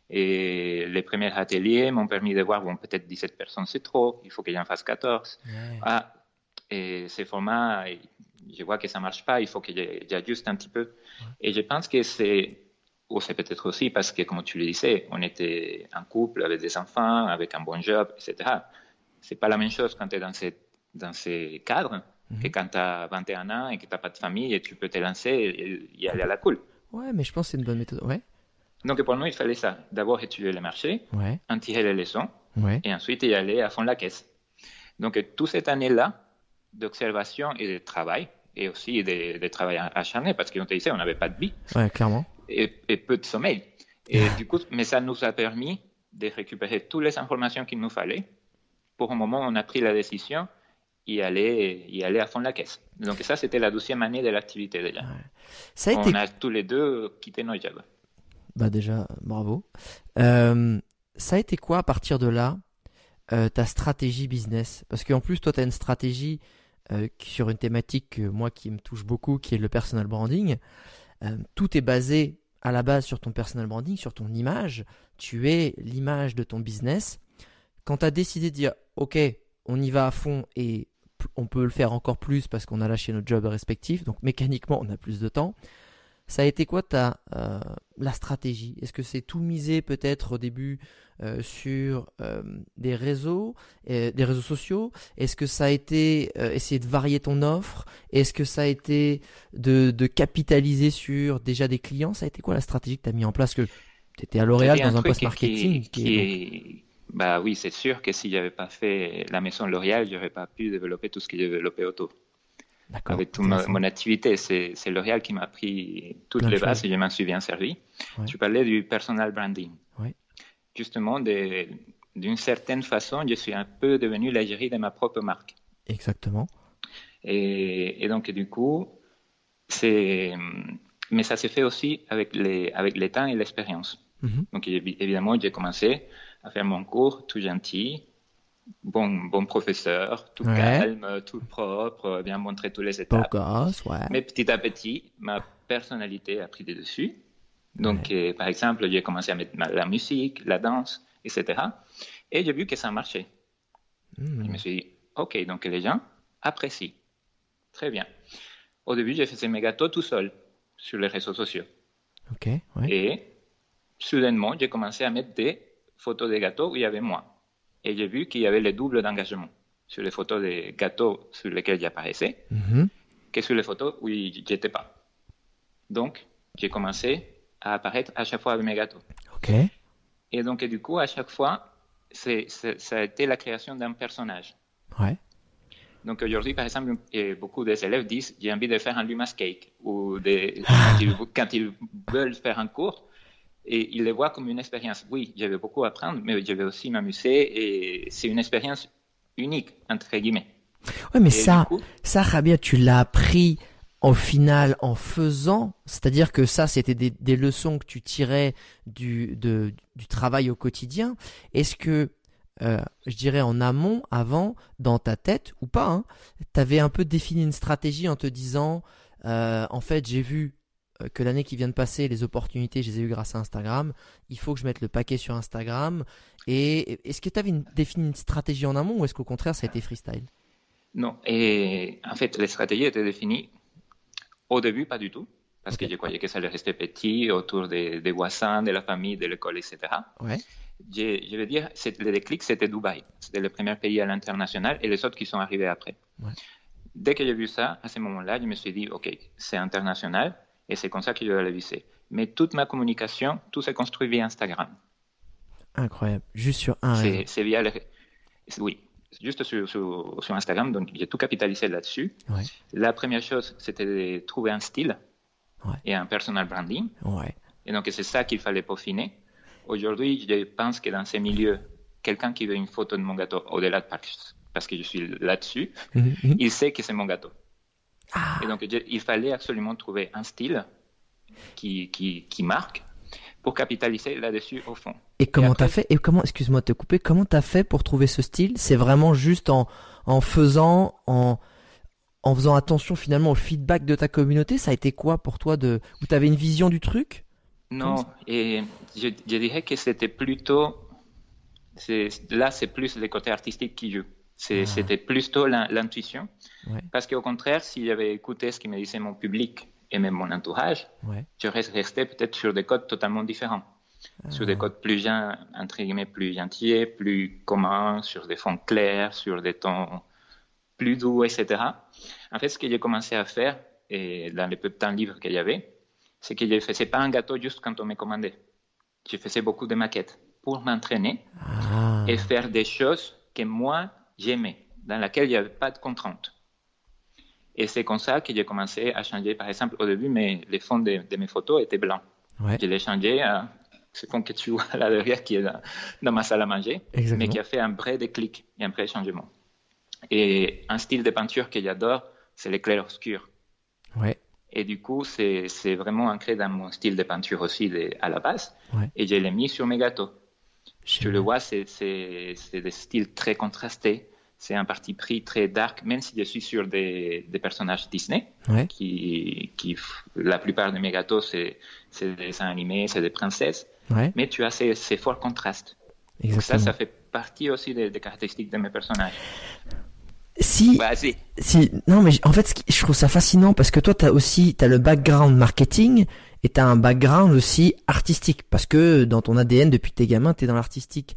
C: Et les premiers ateliers m'ont permis de voir, bon, peut-être 17 personnes c'est trop, il faut que j'en fasse 14. Ah, et ces formats, je vois que ça marche pas, il faut que j'ajuste un petit peu. Et je pense que c'est, ou c'est peut-être aussi parce que, comme tu le disais, on était en couple avec des enfants, avec un bon job, etc. C'est pas la même chose quand tu es dans ces, dans ces cadres que quand tu as 21 ans et que tu n'as pas de famille et tu peux te lancer et, aller à la cool.
B: Ouais, mais je pense que c'est une bonne méthode. Ouais.
C: Donc pour nous, il fallait ça. D'abord étudier le marché,
B: ouais.
C: en tirer les leçons,
B: ouais.
C: et ensuite y aller à fond la caisse. Donc toute cette année-là d'observation et de travail, et aussi de, travail acharné, parce qu'on te disait, on n'avait pas de vie.
B: Ouais, clairement.
C: Et, peu de sommeil. Et du coup, mais ça nous a permis de récupérer toutes les informations qu'il nous fallait pour un moment on a pris la décision y aller, y aller à fond de la caisse. Donc ça, c'était la douzième année de l'activité déjà. Ça a On a tous les deux quitté nos jobs.
B: Bah déjà, bravo. Euh, ça a été quoi à partir de là euh, ta stratégie business? Parce qu'en plus, toi, tu as une stratégie euh, sur une thématique moi qui me touche beaucoup, qui est le personal branding. tout est basé à la base sur ton personal branding, sur ton image. Tu es l'image de ton business. Quand tu as décidé de dire, OK, on y va à fond et on peut le faire encore plus parce qu'on a lâché notre job respectif, donc mécaniquement on a plus de temps. Ça a été quoi ta euh, la stratégie? Est-ce que c'est tout misé peut-être au début euh, sur euh, des réseaux, des réseaux sociaux? Est-ce que ça a été essayer de varier ton offre? Est-ce que ça a été de, capitaliser sur déjà des clients? Ça a été quoi la stratégie que tu as mis en place? Que tu étais à L'Oréal dans un post marketing
C: qui, bah oui, c'est sûr que si j'avais pas fait la maison L'Oréal, j'aurais pas pu développer tout ce que j'ai développé autour. Avec toute mon, activité, c'est L'Oréal qui m'a pris toutes les bases et je m'en suis bien servi. Tu parlais du personal branding. Justement, d'une certaine façon, je suis un peu devenu l'agérie de ma propre marque.
B: Exactement.
C: Et, donc, du coup, c'est. Mais ça s'est fait aussi avec, les, avec le temps et l'expérience. Mhm. Donc, évidemment, j'ai commencé à faire mon cours tout gentil, bon, bon professeur, tout calme, tout propre, bien montrer tous les étapes. Mais petit à petit, ma personnalité a pris des dessus. Donc, euh, par exemple, j'ai commencé à mettre la musique, la danse, etc. Et j'ai vu que ça marchait. Hmm. Je me suis dit, OK, donc les gens apprécient. Très bien. Au début, j'ai fait mes gâteaux tout seul sur les réseaux sociaux.
B: OK.
C: Et soudainement, j'ai commencé à mettre des photos des gâteaux où il y avait moi. Et j'ai vu qu'il y avait le double d'engagement sur les photos des gâteaux sur lesquels j'apparaissais mm-hmm. que sur les photos où j'étais pas. Donc, j'ai commencé à apparaître à chaque fois avec mes gâteaux.
B: OK.
C: Et donc, du coup, à chaque fois, c'est, ça a été la création d'un personnage.
B: Ouais.
C: Donc aujourd'hui, par exemple, beaucoup des élèves disent j'ai envie de faire un Lumas Cake ou des, quand, ils, veulent faire un cours, et ils le voient comme une expérience. Oui, je vais beaucoup apprendre, mais je vais aussi m'amuser et c'est une expérience unique, entre guillemets.
B: Oui, mais ça, ça, Rabia, tu l'as appris au final en faisant, c'est-à-dire que ça, c'était des, des, leçons que tu tirais du, de, du travail au quotidien. Est-ce que, euh, je dirais en amont, avant, dans ta tête ou pas, hein, tu avais un peu défini une stratégie en te disant, euh, en fait, j'ai vu que l'année qui vient de passer, les opportunités, je les ai eues grâce à Instagram. Il faut que je mette le paquet sur Instagram. Et est-ce que tu avais défini une stratégie en amont ou est-ce qu'au contraire, ça a été freestyle?
C: Non. Et en fait, les stratégies étaient définies au début, pas du tout. Parce que je croyais que ça allait rester petit autour des, voisins, de la famille, de l'école, etc.
B: Ouais.
C: Je, je, veux dire, le déclic, c'était Dubaï. C'était le premier pays à l'international et les autres qui sont arrivés après. Dès que j'ai vu ça, à ce moment-là, je me suis dit, OK, c'est international et c'est comme ça que je le viser. Mais toute ma communication, tout s'est construit via Instagram.
B: Incroyable. Juste sur un
C: C'est via Oui, juste sur, sur, Instagram, donc j'ai tout capitalisé là-dessus. La première chose, c'était de trouver un style et un personal branding. Et donc c'est ça qu'il fallait peaufiner. Aujourd'hui, je pense que dans ces milieux, quelqu'un qui veut une photo de mon gâteau, au-delà de parce que je suis là-dessus, mhm, mhm. il sait que c'est mon gâteau. Ah. Et donc, il fallait absolument trouver un style qui, qui, qui marque pour capitaliser là-dessus au fond.
B: Et comment t'as fait Et comment, excuse-moi de te couper, comment t'as fait pour trouver ce style? C'est vraiment juste en, en faisant, en, en faisant attention finalement au feedback de ta communauté? Ça a été quoi pour toi de, où t'avais une vision du truc?
C: Non, et je, je, dirais que c'était plutôt, là c'est plus le côté artistique qui joue. Ah. C'était plutôt l'intuition. Parce qu'au contraire, si j'avais écouté ce que me disait mon public et même mon entourage, j'aurais resté peut-être sur des codes totalement différents. Sur des ah. codes plus, entre guillemets, plus gentils, plus communs, sur des fonds clairs, sur des tons plus doux, etc. En fait, ce que j'ai commencé à faire, et dans les peu de temps libres qu'il y avait, c'est que je ne faisais pas un gâteau juste quand on me commandait. Je faisais beaucoup de maquettes pour m'entraîner ah. et faire des choses que moi, j'aimais, dans laquelle il n'y avait pas de contraintes. Et c'est comme ça que j'ai commencé à changer. Par exemple, au début, mes, les fonds de, mes photos étaient blancs. Je l'ai changé à ce fond que tu vois là derrière, qui est dans, ma salle à manger, mais qui a fait un vrai déclic et un vrai changement. Et un style de peinture que j'adore, c'est les clairs-obscurs.
B: Ouais.
C: Et du coup, c'est vraiment ancré dans mon style de peinture aussi à la base. Et je l'ai mis sur mes gâteaux. Tu le vois, c'est des styles très contrastés. C'est un parti pris très dark, même si je suis sur des, des personnages Disney, qui, qui, la plupart de mes gâteaux, c'est des dessins animés, c'est des princesses. Mais tu as ces, ces forts contrastes. Donc ça, ça fait partie aussi des, caractéristiques de mes personnages.
B: Si, bah, si, non, mais en fait, je trouve ça fascinant parce que toi, tu as aussi, tu as le background marketing et tu as un background aussi artistique. Parce que dans ton ADN depuis tes gamins, tu es dans l'artistique.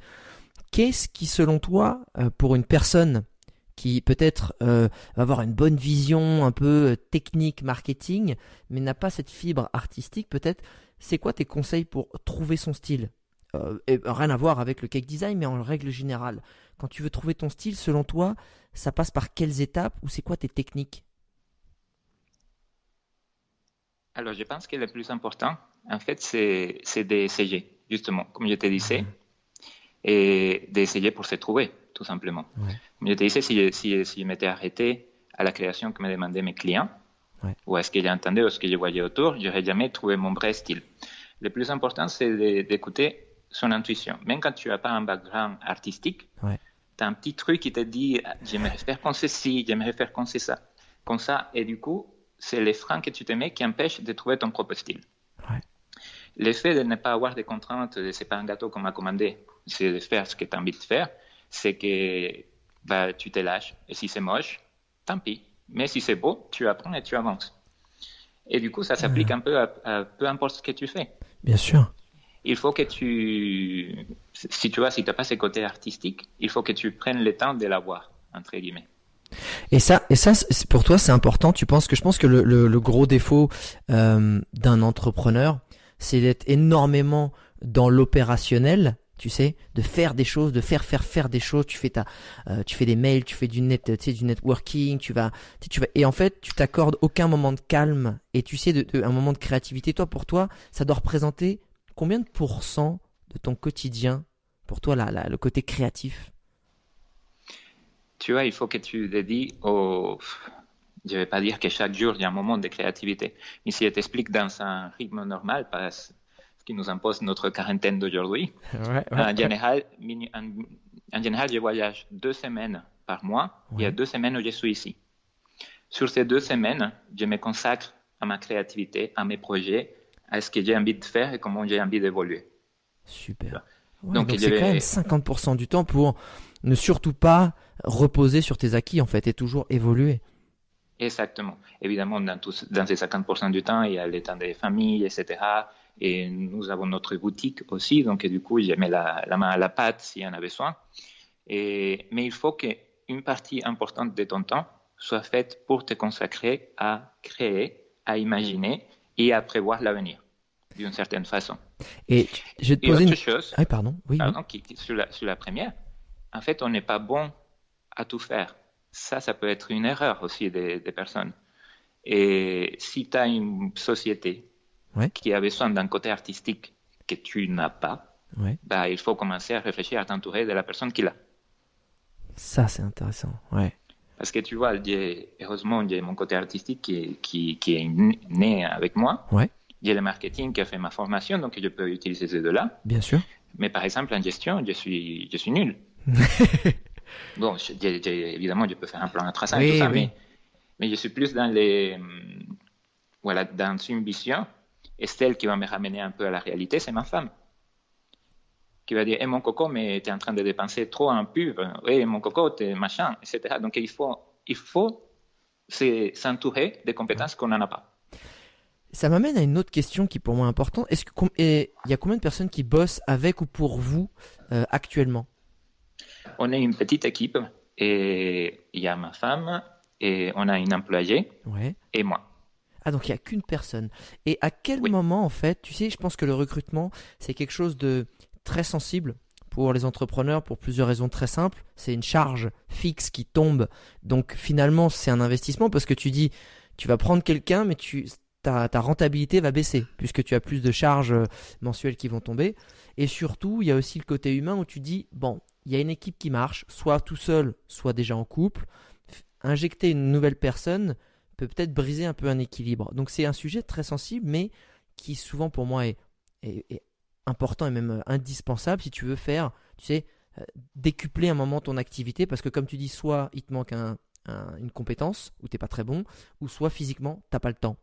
B: Qu'est-ce qui selon toi euh, pour une personne qui peut-être euh, va avoir une bonne vision un peu euh, technique marketing mais n'a pas cette fibre artistique peut-être, c'est quoi tes conseils pour trouver son style? Rien à voir avec le cake design, mais en règle générale, quand tu veux trouver ton style, selon toi, ça passe par quelles étapes ou c'est quoi tes techniques?
C: Alors, je pense que le plus important, en fait, c'est d'essayer, justement, comme je te disais, et d'essayer pour se trouver, tout simplement. Comme je te disais, si je, si, si je m'étais arrêté à la création que me demandaient mes clients, ou à ce que j'entendais ou ce que je voyais autour, j'aurais jamais trouvé mon vrai style. Le plus important, c'est d'écouter son intuition. Même quand tu n'as pas un background artistique, tu as un petit truc qui te dit j'aimerais faire comme ceci, j'aimerais faire comme ça. Comme ça, et du coup, c'est les freins que tu te mets qui empêchent de trouver ton propre style. Le fait de ne pas avoir des contraintes, c'est pas un gâteau qu'on m'a commandé, c'est de faire ce que tu as envie de faire, c'est que bah, tu te lâches. Et si c'est moche, tant pis. Mais si c'est beau, tu apprends et tu avances. Et du coup, ça s'applique un peu à, peu importe ce que tu fais.
B: Bien sûr.
C: Il faut que tu, si tu vois, si tu n'as pas ce côté artistique, il faut que tu prennes le temps de l'avoir, entre guillemets.
B: Et ça, et ça, pour toi, c'est important. Tu penses que je pense que le, le, gros défaut euh, d'un entrepreneur, c'est d'être énormément dans l'opérationnel tu sais, de faire des choses, de faire faire faire des choses. Tu fais ta, euh, tu fais des mails, tu fais du net, tu sais, du networking, tu vas, tu vas, et en fait, tu t'accordes aucun moment de calme et tu sais, de, un moment de créativité. Toi, pour toi, ça doit représenter combien de pourcents de ton quotidien? Pour toi, là, le côté créatif?
C: Tu vois, il faut que tu dédies au. Je ne vais pas dire que chaque jour, il y a un moment de créativité. Mais si je t'explique dans un rythme normal, pas ce qui nous impose notre quarantaine d'aujourd'hui, en, général, en, général, je voyage deux semaines par mois. Il y a deux semaines où je suis ici. Sur ces deux semaines, je me consacre à ma créativité, à mes projets, à ce que j'ai envie de faire et comment j'ai envie d'évoluer.
B: Super. Donc, c'est quand même 50% du temps pour ne surtout pas reposer sur tes acquis en fait et toujours évoluer.
C: Exactement. Évidemment, dans, dans ces 50% du temps, il y a les temps des familles, etc. Et nous avons notre boutique aussi, donc du coup, j'ai mis la, main à la pâte s'il y en a besoin. Et, mais il faut qu'une partie importante de ton temps soit faite pour te consacrer à créer, à imaginer et à prévoir l'avenir d'une certaine façon.
B: Et je te poser une chose. Ah, pardon. Oui.
C: sur, la, sur la première, en fait, on n'est pas bon à tout faire. Ça, ça peut être une erreur aussi des, personnes. Et si tu as une société qui a besoin d'un côté artistique que tu n'as pas, bah, il faut commencer à réfléchir à t'entourer de la personne qui l'a.
B: Ça, c'est intéressant. Ouais.
C: Parce que tu vois, heureusement, j'ai mon côté artistique qui, qui, qui est né avec moi.
B: Ouais.
C: J'ai le marketing qui a fait ma formation, donc je peux utiliser ces deux-là.
B: Bien sûr.
C: Mais par exemple, en gestion, je suis, je suis nul. bon, évidemment, je peux faire un plan de traçage et tout ça, mais, mais, je suis plus dans les, hum, voilà, dans une vision. Et celle qui va me ramener un peu à la réalité, c'est ma femme. Qui va dire, eh, mon coco, mais tu es en train de dépenser trop en pub. Eh, mon coco, t'es machin, etc. Donc, il faut, il faut s'entourer des compétences qu'on n'en a pas.
B: Ça m'amène à une autre question qui pour moi est importante. Est-ce qu'il y a combien de personnes qui bossent avec ou pour vous euh, actuellement?
C: On est une petite équipe et il y a ma femme et on a une employée et moi.
B: Ah donc il n'y a qu'une personne. Et à quel moment en fait, tu sais, je pense que le recrutement c'est quelque chose de très sensible pour les entrepreneurs pour plusieurs raisons très simples. C'est une charge fixe qui tombe. Donc finalement c'est un investissement parce que tu dis tu vas prendre quelqu'un mais tu ta, ta, rentabilité va baisser puisque tu as plus de charges mensuelles qui vont tomber. Et surtout, il y a aussi le côté humain où tu dis, bon, il y a une équipe qui marche, soit tout seul, soit déjà en couple. Injecter une nouvelle personne peut peut-être briser un peu un équilibre. Donc c'est un sujet très sensible, mais qui souvent pour moi est, important et même euh, indispensable si tu veux faire, tu sais, euh, décupler un moment ton activité, parce que comme tu dis, soit il te manque une compétence, ou t'es pas très bon, ou soit physiquement, t'as pas le temps.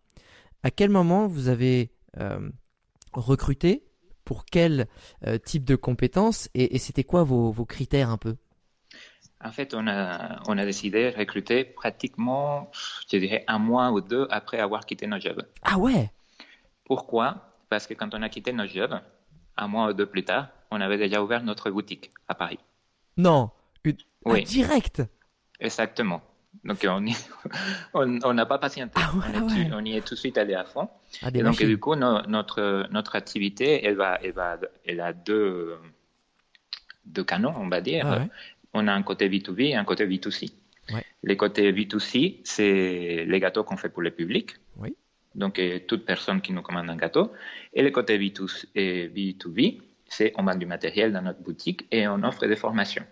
B: À quel moment vous avez euh, recruté pour quel euh, type de compétences et, c'était quoi vos, critères un peu?
C: En fait, on a, on a décidé de recruter pratiquement, je dirais, un mois ou deux après avoir quitté nos jobs.
B: Ah ouais?
C: Pourquoi? Parce que quand on a quitté nos jobs, un mois ou deux plus tard, on avait déjà ouvert notre boutique à Paris.
B: Non, une... oui. direct?
C: Exactement. Donc on n'a pas patienté.
B: Ah
C: on, y est tout de suite allé à fond. Ah, et donc du coup, notre, notre activité, elle, va, elle, va, elle a deux, deux canons, on va dire. Ah on a un côté B2B et un côté B2C. Les côtés B2C, c'est les gâteaux qu'on fait pour le public.
B: Oui.
C: Donc, euh, toute personne qui nous commande un gâteau. Et le côté B2, B2B, c'est on vend du matériel dans notre boutique et on offre des formations.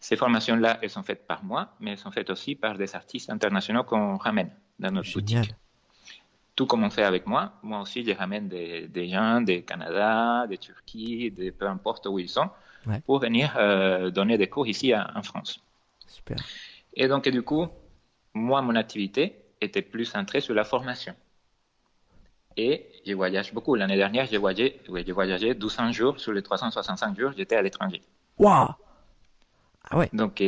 C: Ces formations-là, elles sont faites par moi, mais elles sont faites aussi par des artistes internationaux qu'on ramène dans notre boutique. Tout comme on fait avec moi, moi aussi, je ramène des, gens des Canada, des Turquie, de peu importe où ils sont, pour venir euh, donner des cours ici en France.
B: Super.
C: Et donc, du coup, moi, mon activité était plus centrée sur la formation. Et je voyage beaucoup. L'année dernière, j'ai voyagé, oui, j'ai voyagé 1200 jours. Sur les 365 jours, j'étais à l'étranger.
B: Waouh Ah ouais.
C: Donc,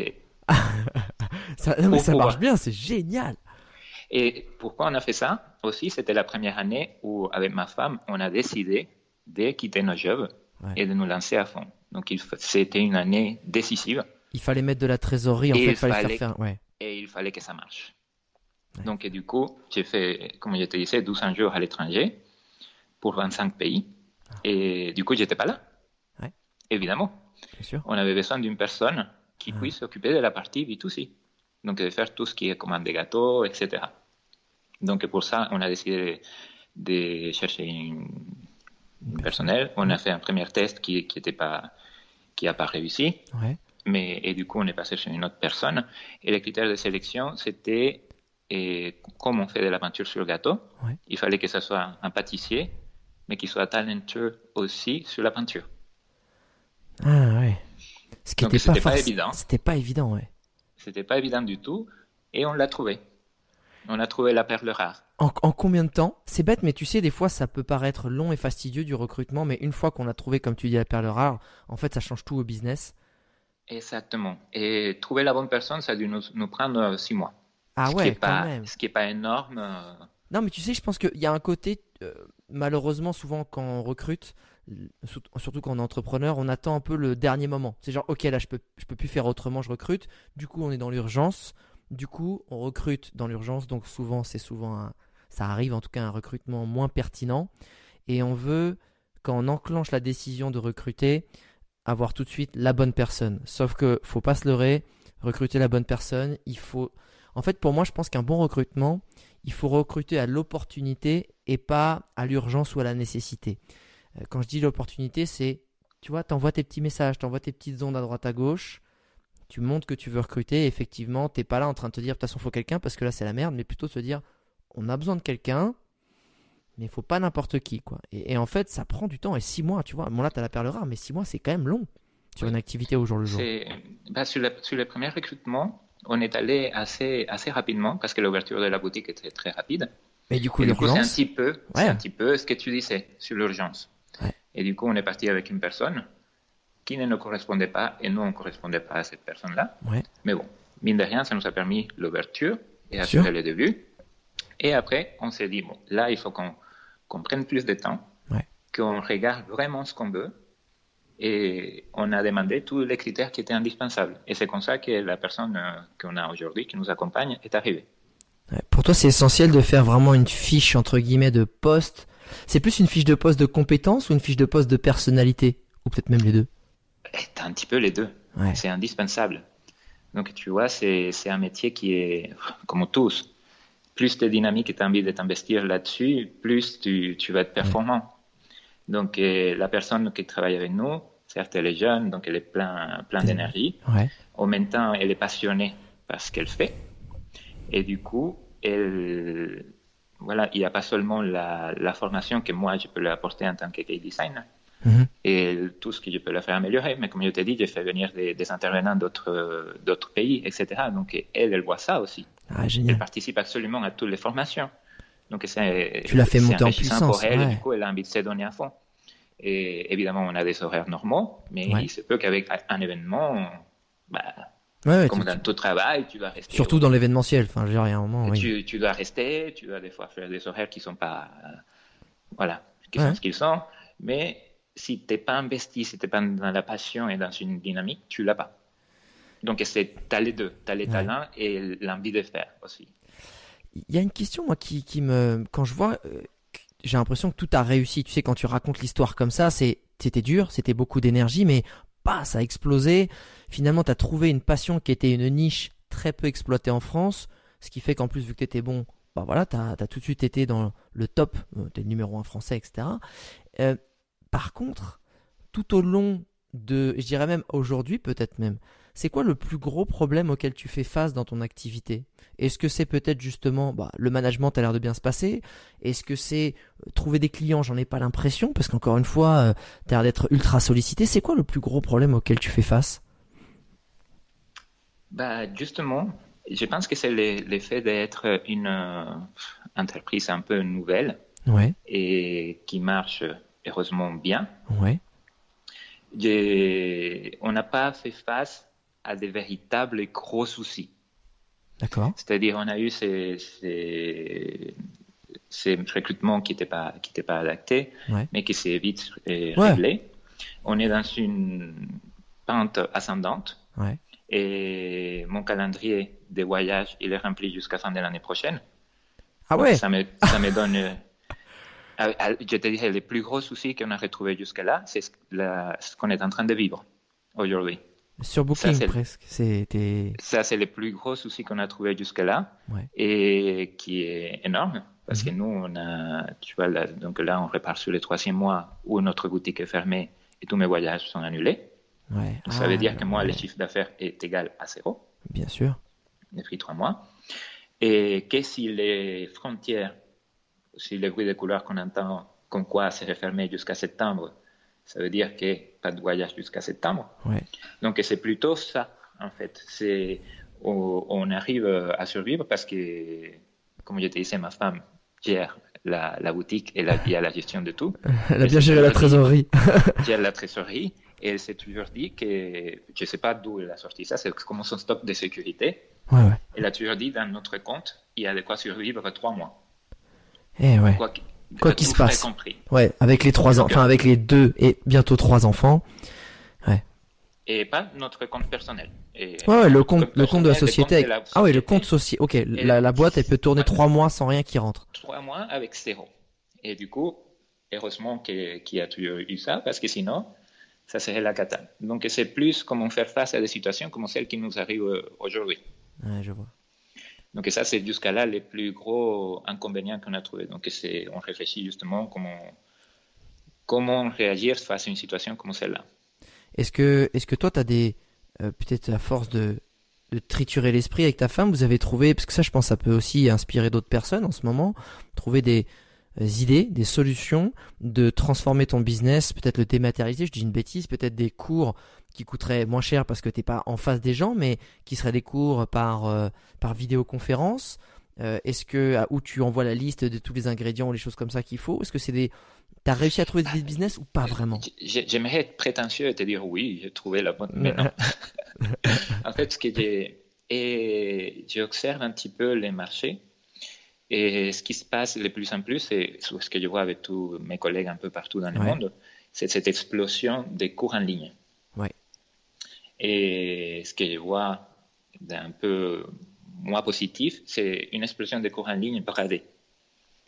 B: ça, mais ça marche bien, c'est génial.
C: Et pourquoi on a fait ça Aussi, c'était la première année où, avec ma femme, on a décidé de quitter nos jobs et de nous lancer à fond. Donc, c'était une année décisive.
B: Il fallait mettre de la trésorerie, en fait, il fallait, faire, ouais.
C: Et il fallait que ça marche. Donc, du coup, j'ai fait, comme je te disais, 1200 jours à l'étranger pour 25 pays. Ah. Et du coup, j'étais pas là. Évidemment. On avait besoin d'une personne qui puisse s'occuper de la partie B2C. Donc, de faire tout ce qui est commande des gâteaux, etc. Donc, pour ça, on a décidé de chercher une, personnel. On a fait un premier test qui n'a pas, qui a pas réussi.
B: Ouais.
C: Mais, et du coup, on est passé chez une autre personne. Et les critères de sélection, c'était et comme on fait de la peinture sur le gâteau, il fallait que ce soit un pâtissier, mais qui soit talentueux aussi sur la peinture.
B: Ah ouais. Ce qui n'était pas, pas, évident. C'était pas évident, ouais.
C: C'était pas évident du tout, et on l'a trouvé. On a trouvé la perle rare.
B: En, en combien de temps? C'est bête, mais tu sais, des fois, ça peut paraître long et fastidieux du recrutement, mais une fois qu'on a trouvé, comme tu dis, la perle rare, en fait, ça change tout au business.
C: Exactement. Et trouver la bonne personne, ça a dû nous, prendre euh, six mois.
B: Ah
C: ce
B: ouais,
C: qui pas, même. Ce qui n'est pas énorme. Euh.
B: Non, mais tu sais, je pense qu'il y a un côté, euh, malheureusement, souvent quand on recrute, surtout quand on est entrepreneur, on attend un peu le dernier moment. C'est genre, ok, là, je peux, je peux plus faire autrement, je recrute. Du coup, on est dans l'urgence. Du coup, on recrute dans l'urgence. Donc, souvent, c'est souvent ça arrive en tout cas un recrutement moins pertinent. Et on veut, quand on enclenche la décision de recruter, avoir tout de suite la bonne personne. Sauf que faut pas se leurrer, recruter la bonne personne, il faut. En fait, pour moi, je pense qu'un bon recrutement, il faut recruter à l'opportunité et pas à l'urgence ou à la nécessité. Euh, quand je dis l'opportunité, c'est, tu vois, t'envoies tes petits messages, t'envoies tes petites ondes à droite à gauche, tu montres que tu veux recruter, et effectivement, t'es pas là en train de te dire, de toute façon, faut quelqu'un parce que là, c'est la merde, mais plutôt se dire, on a besoin de quelqu'un, mais il faut pas n'importe qui, quoi. Et, en fait, ça prend du temps. Et six mois, tu vois, bon là, tu as la perle rare, mais six mois, c'est quand même long sur une activité au jour le jour.
C: Bah, sur, sur les premiers recrutements, on est allé assez, assez rapidement parce que l'ouverture de la boutique était très rapide.
B: Mais du coup,
C: c'est un petit peu, un petit peu ce que tu disais sur l'urgence. Et du coup, on est parti avec une personne qui ne nous correspondait pas et nous, on ne correspondait pas à cette personne-là. Mais bon, mine de rien, ça nous a permis l'ouverture et assurer le début. Et après, on s'est dit, bon, là, il faut qu'on qu'on prenne plus de temps, qu'on regarde vraiment ce qu'on veut. Et on a demandé tous les critères qui étaient indispensables. Et c'est comme ça que la personne euh, qu'on a aujourd'hui, qui nous accompagne, est arrivée.
B: Pour toi, c'est essentiel de faire vraiment une fiche, entre guillemets, de poste. C'est plus une fiche de poste de compétence ou une fiche de poste de personnalité? Ou peut-être même les deux?
C: C'est un petit peu les deux. C'est indispensable. Donc, tu vois, c'est un métier qui est, comme tous, plus tu es dynamique et tu as envie de t'investir là-dessus, plus tu, tu, vas être performant. Donc, la personne qui travaille avec nous, certes, elle est jeune, donc elle est plein, plein d'énergie.
B: Ouais.
C: En même temps, elle est passionnée par ce qu'elle fait. Et du coup, elle, voilà, il n'y a pas seulement la, la, formation que moi, je peux lui apporter en tant que key designer, mhm. et tout ce que je peux la faire améliorer. Mais comme je t'ai dit, j'ai fait venir des, des intervenants d'autres, pays, etc. Donc, elle, elle voit ça aussi.
B: Ah.
C: Elle participe absolument à toutes les formations. Donc
B: tu l'as fait monter en puissance.
C: pour elle, du coup, elle a envie de se donner à fond. Et évidemment, on a des horaires normaux, mais il se peut qu'avec un événement, bah, comme dans tout travail, tu dois rester.
B: Surtout dans l'événementiel, enfin, je veux dire, un moment. Oui.
C: Tu, tu, dois rester, tu dois des fois faire des horaires qui sont pas, voilà, qui sont ce qu'ils sont. Mais si tu n'es pas investi, si tu n'es pas dans la passion et dans une dynamique, tu l'as pas. Donc, c'est, as les deux. Tu as les talents et l'envie de faire aussi.
B: Il y a une question, moi, qui, qui me. Quand je vois. Euh, j'ai l'impression que tout a réussi. Tu sais, quand tu racontes l'histoire comme ça, c'est, c'était dur, c'était beaucoup d'énergie, mais pas, ça a explosé. Finalement, tu as trouvé une passion qui était une niche très peu exploitée en France, ce qui fait qu'en plus, vu que tu étais bon, bah voilà, tu as, tout de suite été dans le top, euh, tu es numéro un français, etc. Euh, par contre, tout au long de, je dirais même aujourd'hui, peut-être même, c'est quoi le plus gros problème auquel tu fais face dans ton activité? Est-ce que c'est peut-être justement bah, le management a l'air de bien se passer? Est-ce que c'est euh, trouver des clients? J'en ai pas l'impression parce qu'encore une fois, euh, tu as l'air d'être ultra sollicité. C'est quoi le plus gros problème auquel tu fais face?
C: Bah, Justement, je pense que c'est l'effet d'être une euh, entreprise un peu nouvelle
B: ouais.
C: et qui marche heureusement bien.
B: Ouais.
C: On n'a pas fait face à des véritables gros soucis.
B: D'accord.
C: C'est-à-dire, on a eu ces, ces, ces recrutements qui n'étaient pas, qui pas adaptés, mais qui s'est vite réglé. On est dans une pente ascendante. Et mon calendrier de voyage, il est rempli jusqu'à fin de l'année prochaine.
B: Ah ouais
C: ça me, ça me donne... Euh, je te dirais, les plus gros soucis qu'on a retrouvés jusque-là, c'est ce qu'on est en train de vivre aujourd'hui.
B: Sur Booking presque. C'était.
C: Ça, c'est le plus gros souci qu'on a trouvé jusque-là et qui est énorme parce que mhm. nous, on a, tu vois, là, donc là, on repart sur le troisième mois où notre boutique est fermée et tous mes voyages sont annulés. ça veut ah, dire que moi, le chiffre d'affaires est égal à zéro.
B: Bien sûr.
C: Depuis trois mois. Et que si les frontières, si les bruits de couleurs qu'on entend, comme quoi c'est refermé jusqu'à septembre, ça veut dire que pas de voyage jusqu'à septembre. Donc c'est plutôt ça, en fait. C'est on, arrive à survivre parce que, comme je te disais, ma femme gère la, la boutique et la, a la gestion de tout.
B: Elle a bien géré la trésorerie.
C: gère la trésorerie et elle s'est toujours dit que, je ne sais pas d'où elle a sorti ça, c'est comme son stock de sécurité. Elle a toujours dit, dans notre compte, il y a de quoi survivre trois mois.
B: Et eh ouais. Quoi qu'il se passe. Ouais, avec les trois enfin avec les deux et bientôt trois enfants. Ouais.
C: Et pas notre compte personnel.
B: Et ouais, le compte, le compte de la société. Ah oui, le compte social. Ok, la, la, boîte, elle peut tourner trois mois sans rien qui rentre.
C: Trois mois avec zéro. Et du coup, heureusement qu'il y a eu ça, parce que sinon, ça serait la cata. Donc c'est plus comment faire face à des situations comme celles qui nous arrivent euh, aujourd'hui.
B: Ouais, je vois.
C: Donc ça, c'est jusqu'à là les plus gros inconvénients qu'on a trouvés. Donc on réfléchit justement comment, comment réagir face à une situation comme celle-là.
B: Est-ce que, est-ce que toi, tu as des, euh, peut-être à force de, triturer l'esprit avec ta femme, vous avez trouvé, parce que ça, je pense, ça peut aussi inspirer d'autres personnes en ce moment, trouver des idées, des solutions de transformer ton business, peut-être le dématérialiser, je dis une bêtise, peut-être des cours qui coûterait moins cher parce que tu n'es pas en face des gens, mais qui seraient des cours par, euh, par vidéoconférence euh, Est-ce que où tu envoies la liste de tous les ingrédients ou les choses comme ça qu'il faut? Est-ce que c'est des T'as réussi à trouver des business ou pas vraiment?
C: J'aimerais être prétentieux et te dire oui, j'ai trouvé la bonne. Mais non. en fait, ce que j'ai et j'observe un petit peu les marchés et ce qui se passe le plus en plus, c'est ce que je vois avec tous mes collègues un peu partout dans le monde, c'est cette explosion des cours en ligne. Et ce que je vois d'un peu moins positif, c'est une explosion de cours en ligne bradés.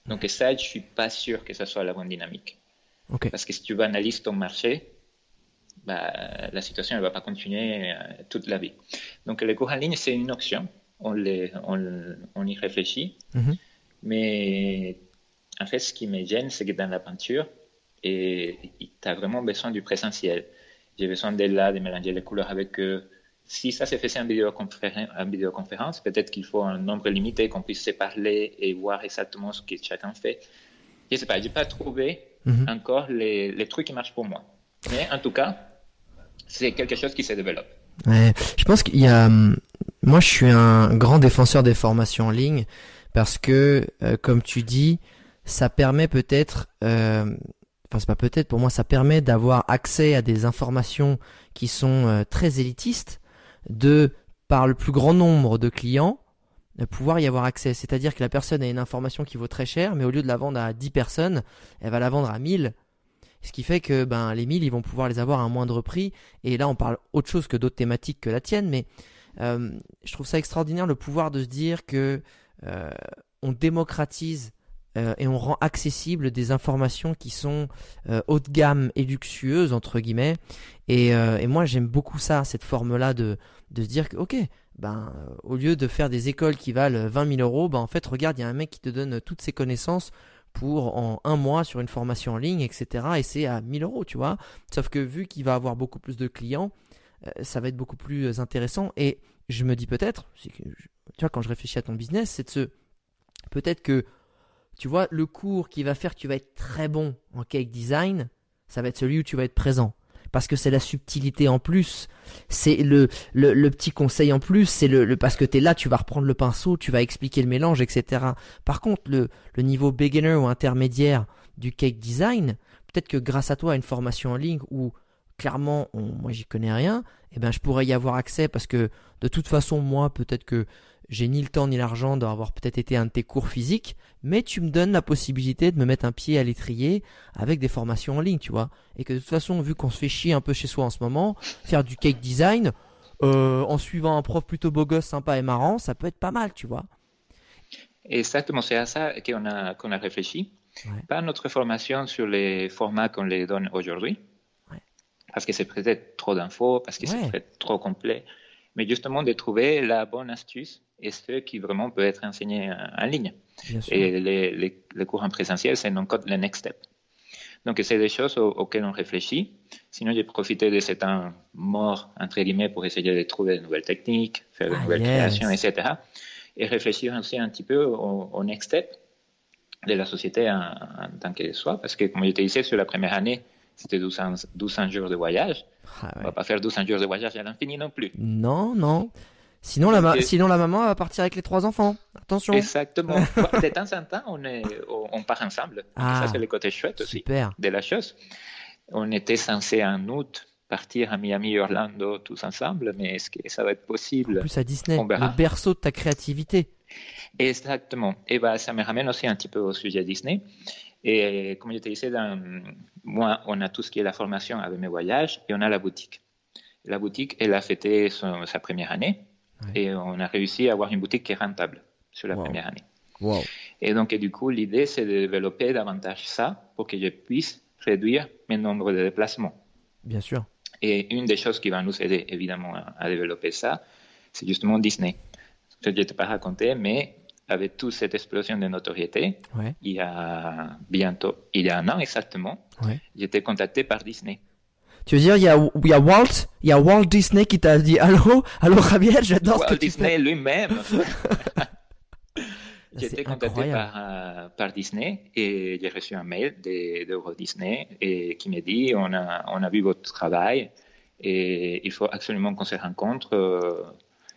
C: Donc ça, je suis pas sûr que ce soit la bonne dynamique. Parce que si tu analyser ton marché, bah, la situation ne va pas continuer euh, toute la vie. Donc les cours en ligne, c'est une option. On, les, on, on y réfléchit. Mhm. Mais en fait, ce qui me gêne, c'est que dans la peinture, tu as vraiment besoin du présentiel j'ai besoin d'être là, de mélanger les couleurs avec eux. Si ça se faisait en vidéoconférence, en vidéoconférence peut-être qu'il faut un nombre limité, qu'on puisse se parler et voir exactement ce que chacun fait. Je ne sais pas, je n'ai pas trouvé mhm. encore les, les, trucs qui marchent pour moi. Mais en tout cas, c'est quelque chose qui se développe.
B: Ouais, je pense qu'il y a, hum, moi je suis un grand défenseur des formations en ligne parce que, euh, comme tu dis, ça permet peut-être euh, enfin c'est pas peut-être, pour moi ça permet d'avoir accès à des informations qui sont euh, très élitistes, de par le plus grand nombre de clients, pouvoir y avoir accès. C'est-à-dire que la personne a une information qui vaut très cher, mais au lieu de la vendre à 10 personnes, elle va la vendre à 1000. Ce qui fait que ben les 1000 ils vont pouvoir les avoir à un moindre prix. Et là on parle autre chose que d'autres thématiques que la tienne, mais je trouve ça extraordinaire le pouvoir de se dire que on démocratise euh, et on rend accessible des informations qui sont haut de gamme et luxueuses entre guillemets. Et, moi j'aime beaucoup ça, cette forme-là de de se dire que ok, ben au lieu de faire des écoles qui valent 20 000 euros, ben en fait regarde il y a un mec qui te donne toutes ses connaissances pour en un mois sur une formation en ligne, etc. Et c'est à 1000 euros, tu vois. Sauf que vu qu'il va avoir beaucoup plus de clients, ça va être beaucoup plus intéressant. Et je me dis peut-être, tu vois, quand je réfléchis à ton business, c'est de se. Peut-être que, tu vois, le cours qui va faire que tu vas être très bon en cake design, ça va être celui où tu vas être présent. Parce que c'est la subtilité en plus, c'est le, le, petit conseil en plus, c'est le, parce que tu es là, tu vas reprendre le pinceau, tu vas expliquer le mélange, etc. Par contre, le, le niveau beginner ou intermédiaire du cake design, peut-être que grâce à toi, une formation en ligne où clairement, moi j'y connais rien, eh ben je pourrais y avoir accès parce que de toute façon, moi peut-être que j'ai ni le temps ni l'argent d'avoir peut-être été un de tes cours physiques, mais tu me donnes la possibilité de me mettre un pied à l'étrier avec des formations en ligne, tu vois. Et que de toute façon, vu qu'on se fait chier un peu chez soi en ce moment, faire du cake design euh, en suivant un prof plutôt beau gosse, sympa et marrant, ça peut être pas mal, tu vois.
C: Exactement, c'est à ça qu'on a, qu'on a réfléchi. Pas notre formation sur les formats qu'on les donne aujourd'hui, parce que c'est peut-être trop d'infos, parce que c'est peut-être trop complet, mais justement de trouver la bonne astuce et ce qui vraiment peut être enseigné en ligne. Et les, les, cours en présentiel, c'est donc le next step. Donc, c'est des choses auxquelles on réfléchit. Sinon, j'ai profité de ce temps mort, entre guillemets, pour essayer de trouver de nouvelles techniques, faire de ah, nouvelles créations, etc. Et réfléchir aussi un petit peu au, next step de la société en, tant qu'elle soit. Parce que, comme je te disais, sur la première année, c'était 1200, 1200, jours de voyage. Ah, On va pas faire 1200 jours de voyage à l'infini non plus.
B: Non, non. Sinon, la, sinon, la maman va partir avec les trois enfants. Attention.
C: Exactement. de temps en temps, on, est, on part ensemble. Ah, ça, c'est le côté chouette aussi de la chose. On était censé en août partir à Miami, Orlando, tous ensemble, mais est-ce que ça va être possible?
B: En plus à Disney, le berceau de ta créativité.
C: Exactement. Et bah, ça me ramène aussi un petit peu au sujet Disney. Et comme je te disais, dans, moi, on a tout ce qui est la formation avec mes voyages et on a la boutique. La boutique, elle a fêté sa première année et on a réussi à avoir une boutique qui est rentable sur la première année. Et donc, du coup, l'idée, c'est de développer davantage ça pour que je puisse réduire mes nombres de déplacements.
B: Bien sûr.
C: Et une des choses qui va nous aider, évidemment, à, développer ça, c'est justement Disney. Je ne t'ai pas raconté, mais avec toute cette explosion de notoriété, il y a bientôt, il y a un an exactement, j'ai été contacté par Disney.
B: Tu veux dire, il y a, il y a Walt, il y a Walt Disney qui t'a dit allô, allô Javier, j'adore ce que
C: Disney lui-même. été contacté par, euh, par, Disney et j'ai reçu un mail de, de Disney et qui me dit on a, on a vu votre travail et il faut absolument qu'on se rencontre.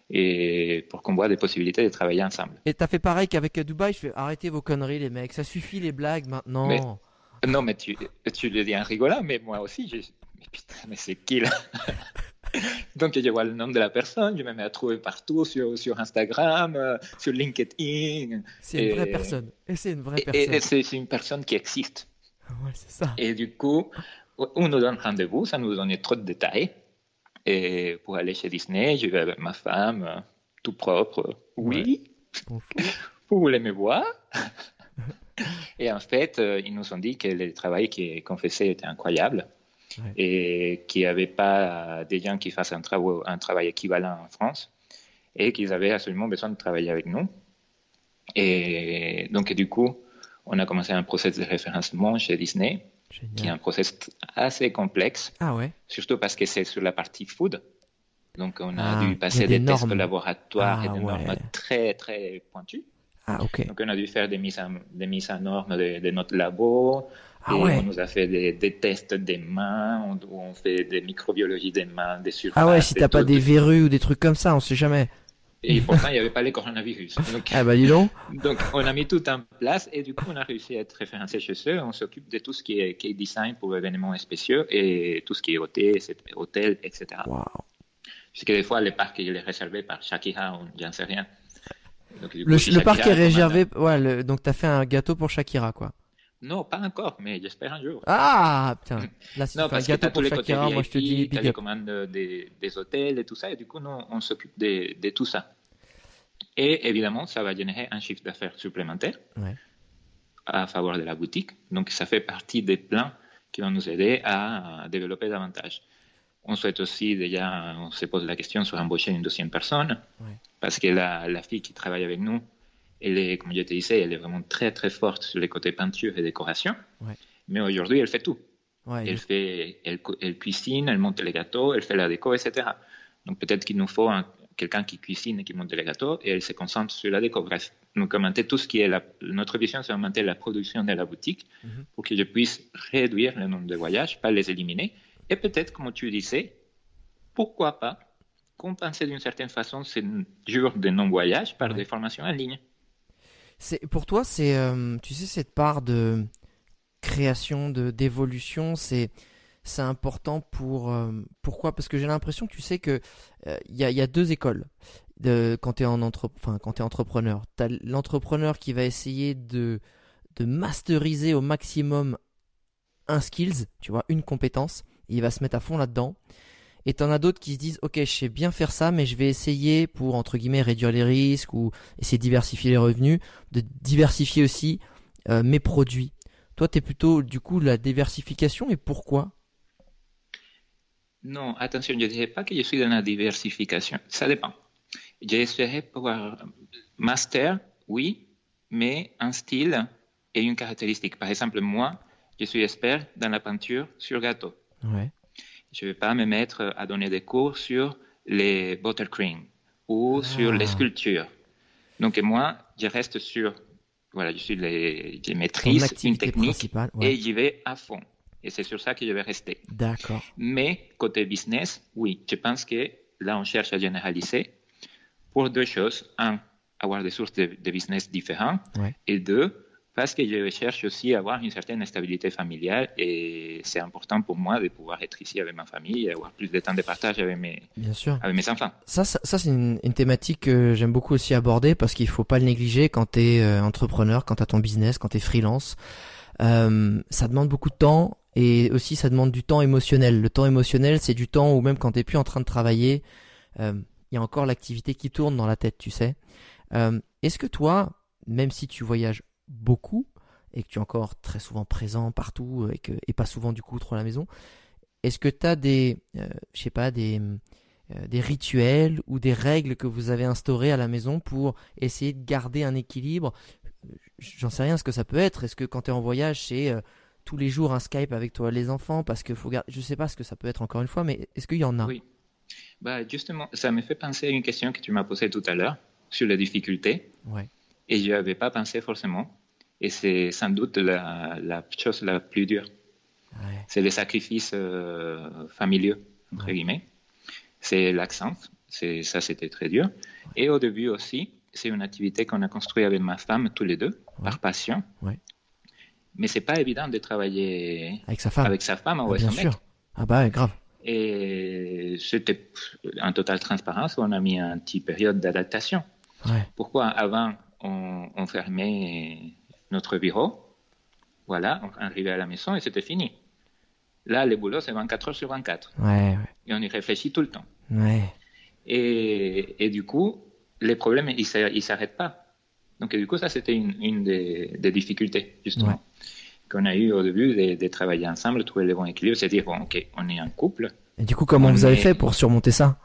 C: Et pour qu'on voit des possibilités de travailler ensemble.
B: Et t'as fait pareil qu'avec Dubaï, je fais arrêtez vos conneries les mecs, ça suffit les blagues maintenant.
C: non mais tu, tu le dis en rigolant, mais moi aussi, je... mais putain, mais c'est qui là? Donc je vois le nom de la personne, je me mets à trouver partout sur, sur Instagram, euh, sur LinkedIn.
B: C'est une vraie personne. Et c'est une vraie personne. Et,
C: c'est une personne qui existe.
B: Ouais, c'est ça.
C: Et du coup, on nous donne rendez-vous, ça nous donne trop de détails. Et pour aller chez Disney, je vais avec ma femme, euh, tout propre. Oui. Vous voulez me voir? Et en fait, euh, ils nous ont dit que le travail qu'on faisait était incroyable et qu'il n'y avait pas des gens qui fassent un, un travail équivalent en France et qu'ils avaient absolument besoin de travailler avec nous. Et donc, du coup, on a commencé un processus de référencement chez Disney qui est un process assez complexe.
B: Ah ouais.
C: Surtout parce que c'est sur la partie food. Donc, on a ah, dû passer des, tests de laboratoire et ah des normes très, très pointues.
B: Ah.
C: Donc, on a dû faire des mises en, des mises en normes de, notre labo. Ah, et ouais. on nous a fait des, des, tests des mains, où on fait des microbiologies des mains, des surfaces.
B: Ah ouais, si t'as pas des verrues ou des trucs comme ça, on sait jamais.
C: Et pourtant, il n'y avait pas les coronavirus.
B: Donc, ah bah dis donc.
C: donc, on a mis tout en place et du coup, on a réussi à être référencé chez eux. On s'occupe de tout ce qui est design pour événements spéciaux et tout ce qui est hôtel, hôtel etc. Wow. Parce que des fois, le parc il est réservé par Shakira j'en sais rien.
B: Donc, le, parc est réservé. Ouais, donc tu as fait un gâteau pour Shakira, quoi.
C: Non, pas encore, mais j'espère un jour.
B: Ah, putain. Là, si
C: non,
B: un
C: parce
B: gâteau
C: que tous les côtés
B: moi je te dis big
C: les commandes des, des hôtels et tout ça, et du coup, nous, on s'occupe de, de tout ça. Et évidemment, ça va générer un chiffre d'affaires supplémentaire
B: Ouais.
C: à faveur de la boutique. Donc, ça fait partie des plans qui vont nous aider à développer davantage. On souhaite aussi, déjà, on se pose la question sur embaucher une deuxième personne,
B: Ouais.
C: parce que la, la fille qui travaille avec nous, elle est, comme je te disais, elle est vraiment très très forte sur les côtés peinture et décoration.
B: Ouais.
C: Mais aujourd'hui, elle fait tout.
B: Ouais,
C: Elle, fait, elle, cu- elle cuisine, elle monte les gâteaux, elle fait la déco, etc. Donc peut-être qu'il nous faut un- quelqu'un qui cuisine et qui monte les gâteaux et elle se concentre sur la déco. Bref, nous commenter tout ce qui est la, notre vision, c'est augmenter la production de la boutique
B: Mhm.
C: pour que je puisse réduire le nombre de voyages, pas les éliminer. Et peut-être, comme tu disais, pourquoi pas compenser d'une certaine façon ces jours de non-voyage par
B: Ouais.
C: des formations en ligne.
B: C'est pour toi, c'est euh, tu sais cette part de création, de d'évolution, c'est c'est important pour euh, pourquoi? Parce que j'ai l'impression, tu sais que euh, il y a y a deux écoles de quand tu es en quand entrepreneur. Tu as l'entrepreneur qui va essayer de de masteriser au maximum un skills, tu vois, une compétence, et il va se mettre à fond là-dedans. Et t'en as d'autres qui se disent, ok, je sais bien faire ça, mais je vais essayer pour entre guillemets réduire les risques ou essayer de diversifier les revenus, de diversifier aussi euh, mes produits. Toi, t'es plutôt du coup la diversification et pourquoi?
C: Non, attention, je ne dirais pas que je suis dans la diversification. Ça dépend. J'essaierai pouvoir master, oui, mais un style et une caractéristique. Par exemple, moi, je suis expert dans la peinture sur gâteau.
B: Ouais.
C: Je ne vais pas me mettre à donner des cours sur les buttercream ou sur les
B: Ah.
C: sculptures. Donc moi, je reste sur, voilà, je suis les, je maîtrise une technique.
B: Ouais.
C: et j'y vais à fond. Et c'est sur ça que je vais rester.
B: D'accord.
C: Mais côté business, oui, je pense que là, on cherche à généraliser pour deux choses. Un, avoir des sources de, de business différentes.
B: Ouais.
C: Et deux, parce que je cherche aussi à avoir une certaine stabilité familiale et c'est important pour moi de pouvoir être ici avec ma famille et avoir plus de temps de partage avec mes,
B: Bien sûr.
C: avec mes enfants.
B: Ça, ça, ça, c'est une, une thématique que j'aime beaucoup aussi aborder parce qu'il faut pas le négliger quand t'es euh, entrepreneur, quand t'as ton business, quand t'es freelance. Euh, ça demande beaucoup de temps et aussi ça demande du temps émotionnel. Le temps émotionnel, c'est du temps où même quand t'es plus en train de travailler, euh, il y a encore l'activité qui tourne dans la tête, tu sais. Euh, Est-ce que toi, même si tu voyages beaucoup et que tu es encore très souvent présent partout et, que, et pas souvent du coup trop à la maison, est-ce que tu as des, euh, je sais pas, des, euh, des rituels ou des règles que vous avez instaurées à la maison pour essayer de garder un équilibre? J'en sais rien ce que ça peut être. Est-ce que quand tu es en voyage, c'est euh, tous les jours un Skype avec toi les enfants? Parce que faut garder... je sais pas ce que ça peut être encore une fois, mais est-ce qu'il y en a?
C: Oui. Bah, justement, ça me fait penser à une question que tu m'as posée tout à l'heure sur les difficultés.
B: Ouais.
C: Et je n'y avais pas pensé forcément. Et c'est sans doute la, la chose la plus dure.
B: Ouais.
C: C'est les sacrifices euh, familiaux, entre
B: Ouais.
C: guillemets. C'est l'accent. C'est, ça, c'était très dur. Et au début aussi, c'est une activité qu'on a construite avec ma femme, tous les deux, par passion. Mais c'est pas évident de travailler
B: Avec sa femme.
C: avec sa femme ou
B: bien
C: son
B: sûr.
C: mec.
B: Ah bah grave.
C: Et c'était en totale transparence. On a mis un petit période d'adaptation. Pourquoi avant, on, on fermait notre bureau, voilà, on arrivait à la maison et c'était fini. Là, le boulot, c'est 24 heures sur 24.
B: Ouais, ouais.
C: Et on y réfléchit tout le temps.
B: Ouais.
C: Et, et du coup, les problèmes, ils ne s'arrêtent pas. Donc, et du coup, ça, c'était une, une des, des difficultés, justement, qu'on a eu au début de, de travailler ensemble, trouver le bon équilibre, c'est dire, bon, OK, on est un couple.
B: Et du coup, comment
C: On
B: vous avez fait pour surmonter ça?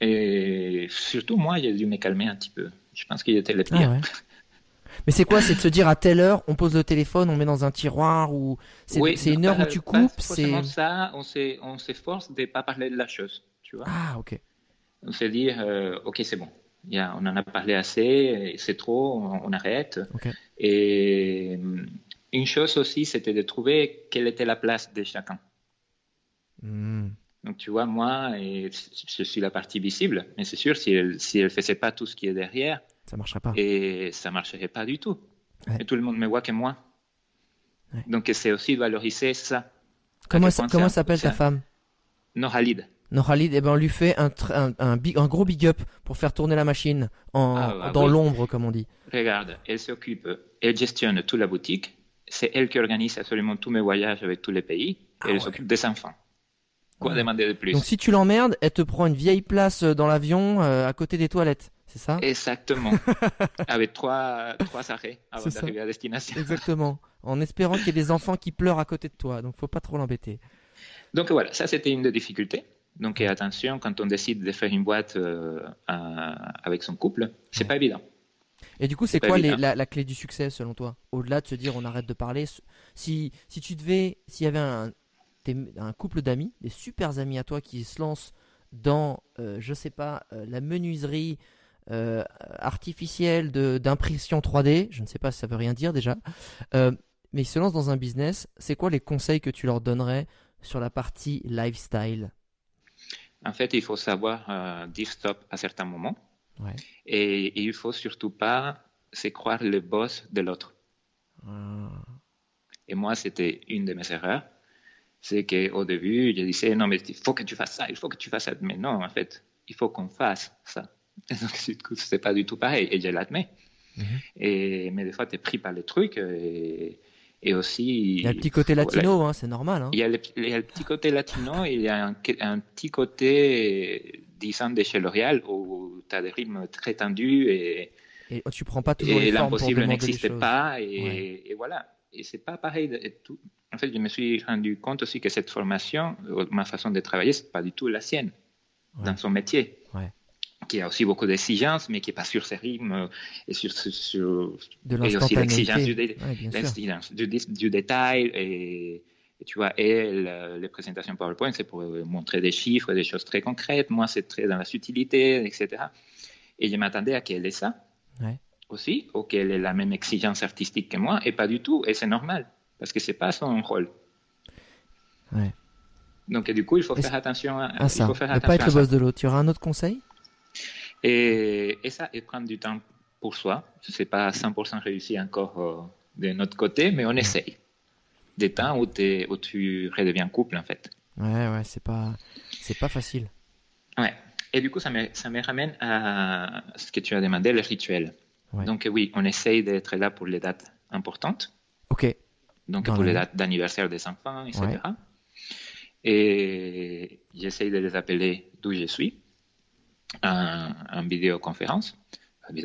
C: Et surtout, moi, j'ai dû me calmer un petit peu. Je pense qu'il était le pire.
B: Ah ouais. Mais c'est quoi C'est de se dire à telle heure, on pose le téléphone, on met dans un tiroir ou c'est
C: Oui,
B: une heure
C: pas-
B: où tu coupes C'est
C: ça, on s'efforce de ne pas parler de la chose, tu vois.
B: ah ok.
C: On se dit, euh, ok, c'est bon, on en a parlé assez, c'est trop, on, on arrête. Et hum, une chose aussi, c'était de trouver quelle était la place de chacun.
B: Hmm.
C: Donc tu vois, moi, et je suis la partie visible, mais c'est sûr, si elle si elle faisait pas tout ce qui est derrière,
B: Ça marcherait pas.
C: et ça marcherait pas du tout.
B: Ouais.
C: Et tout le monde me voit que moi.
B: Ouais.
C: Donc c'est aussi valoriser ça.
B: Comment ça- s'appelle ta femme?
C: Norhalid.
B: Norhalid, eh ben on lui fait un, tr- un, un, big- un gros big up pour faire tourner la machine en,
C: Ah, bah
B: dans
C: oui.
B: l'ombre, comme on dit.
C: Regarde, elle s'occupe, elle gestionne toute la boutique, c'est elle qui organise absolument tous mes voyages avec tous les pays et elle s'occupe des enfants. Quoi demander de plus
B: Donc si tu l'emmerdes, elle te prend une vieille place dans l'avion à côté des toilettes. C'est ça?
C: Exactement. Avec trois, trois arrêts avant d'arriver à destination.
B: Exactement. En espérant qu'il y ait des enfants qui pleurent à côté de toi. Donc, faut pas trop l'embêter.
C: Donc voilà, ça c'était une des difficultés. Donc attention, quand on décide de faire une boîte euh, avec son couple, c'est pas évident.
B: Et du coup, c'est quoi la, clé du succès selon toi? Au-delà de se dire on arrête de parler, si, si tu devais, s'il y avait un, un couple d'amis, des super amis à toi qui se lancent dans, euh, je sais pas, euh, la menuiserie, euh, artificielle d'impression 3D. Je ne sais pas si ça veut rien dire déjà. Euh, mais ils se lancent dans un business. C'est quoi les conseils que tu leur donnerais sur la partie lifestyle?
C: En fait, il faut savoir dire stop à certains moments. Et, il il faut surtout pas se croire le boss de l'autre. Ah. Et moi, c'était une de mes erreurs. C'est qu'au début, je disais, non, mais il faut que tu fasses ça, il faut que tu fasses ça. Mais non, en fait, il faut qu'on fasse ça. Donc, c'est pas du tout pareil, et je l'admets. Mhm. Et, mais des fois, tu es pris par les trucs. Et, et aussi.
B: Il y a le petit côté latino, hein, c'est normal. Hein.
C: Il, y a le, petit côté latino, et il y a un, un petit côté, disons, de chez L'Oréal, où tu as des rythmes très tendus et.
B: Et tu prends pas toujours et
C: l'impossible n'existe pas, et, et, voilà. Et c'est pas pareil. tout. En fait, je me suis rendu compte aussi que cette formation, ma façon de travailler, c'est pas du tout la sienne dans son métier. Ouais qui a aussi beaucoup d'exigences, mais qui n'est pas sur ses rythmes et sur, sur
B: de et aussi
C: l'exigence du, du, détail et, tu vois, et les présentations PowerPoint, c'est pour montrer des chiffres, des choses très concrètes. Moi, c'est très dans la subtilité, etc. Et je m'attendais à qu'elle ait ça aussi, ou qu'elle ait la même exigence artistique que moi, et pas du tout. Et c'est normal, parce que c'est pas son rôle. Donc, du coup, il faut faire attention à,
B: ça.
C: Il faut faire
B: ne pas être le boss de l'autre. Tu auras un autre conseil?
C: Et, ça, et prendre du temps pour soi. Ce n'est pas 100% réussi encore euh, de notre côté, mais on essaye. Des temps où, où tu redeviens couple, en fait.
B: Ouais, ouais, c'est pas, c'est pas facile.
C: Ouais. Et du coup, ça me, ça me ramène à ce que tu as demandé, le rituel. Donc, oui, on essaye d'être là pour les dates importantes.
B: OK.
C: Donc, pour les dates d'anniversaire des enfants, etc. Et j'essaye de les appeler d'où je suis en, vidéoconférence,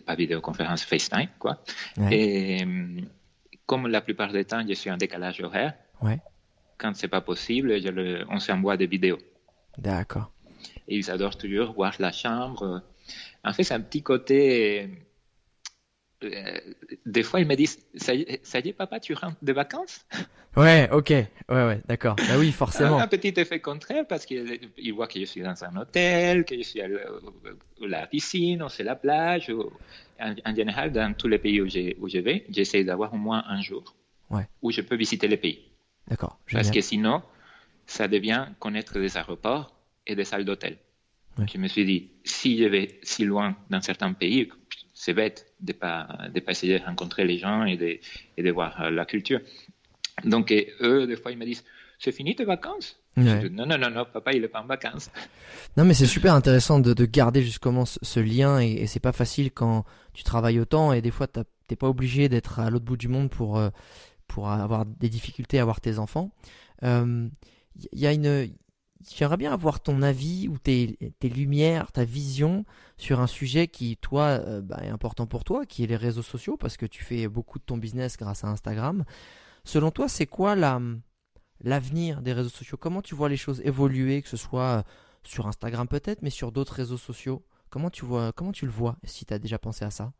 C: pas vidéoconférence, FaceTime, quoi. Et comme la plupart du temps, je suis en décalage horaire, ouais. quand c'est pas possible, je le, on s'envoie des vidéos.
B: D'accord.
C: Et ils adorent toujours voir la chambre. En fait, c'est un petit côté des fois, ils me disent ça y, est, papa, tu rentres de vacances?
B: Ouais, ok, ouais, ouais, d'accord. Bah oui, forcément.
C: Un, petit effet contraire parce qu'ils voient que je suis dans un hôtel, que je suis à la piscine, ou c'est la plage. en, général, dans tous les pays où, où je vais, j'essaie d'avoir au moins un jour où je peux visiter les pays.
B: D'accord.
C: Parce que sinon, ça devient connaître des aéroports et des salles d'hôtel. Je me suis dit, si je vais si loin dans certains pays, c'est bête de pas de pas essayer de rencontrer les gens et de, et de voir euh, la culture. Donc eux, des fois, ils me disent c'est fini tes vacances? Non, non, non, non, papa, il est pas en vacances.
B: Non, mais c'est super intéressant de, de garder justement ce, lien et, et c'est pas facile quand tu travailles autant et des fois t'es pas obligé d'être à l'autre bout du monde pour euh, pour avoir des difficultés à voir tes enfants. Il euh, y a une J'aimerais bien avoir ton avis ou tes, lumières, ta vision sur un sujet qui, toi, euh, bah, est important pour toi, qui est les réseaux sociaux, parce que tu fais beaucoup de ton business grâce à Instagram. Selon toi, c'est quoi la, l'avenir des réseaux sociaux? Comment tu vois les choses évoluer, que ce soit sur Instagram peut-être, mais sur d'autres réseaux sociaux? Comment tu, vois, comment tu le vois, si tu as déjà pensé à ça?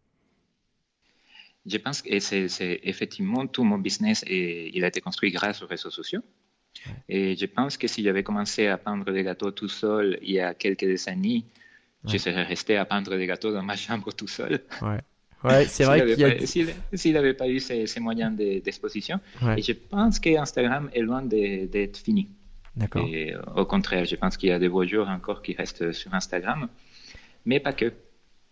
C: Je pense que c'est, effectivement tout mon business et il a été construit grâce aux réseaux sociaux. Et je pense que si j'avais commencé à peindre des gâteaux tout seul il y a quelques décennies, je serais resté à peindre des gâteaux dans ma chambre tout seul.
B: Ouais. Ouais, c'est vrai qu'il a...
C: S'il n'avait pas eu ces, moyens d'exposition. Et je pense qu'Instagram est loin d'être fini.
B: D'accord.
C: Et au contraire, je pense qu'il y a des beaux jours encore qui restent sur Instagram, mais pas que.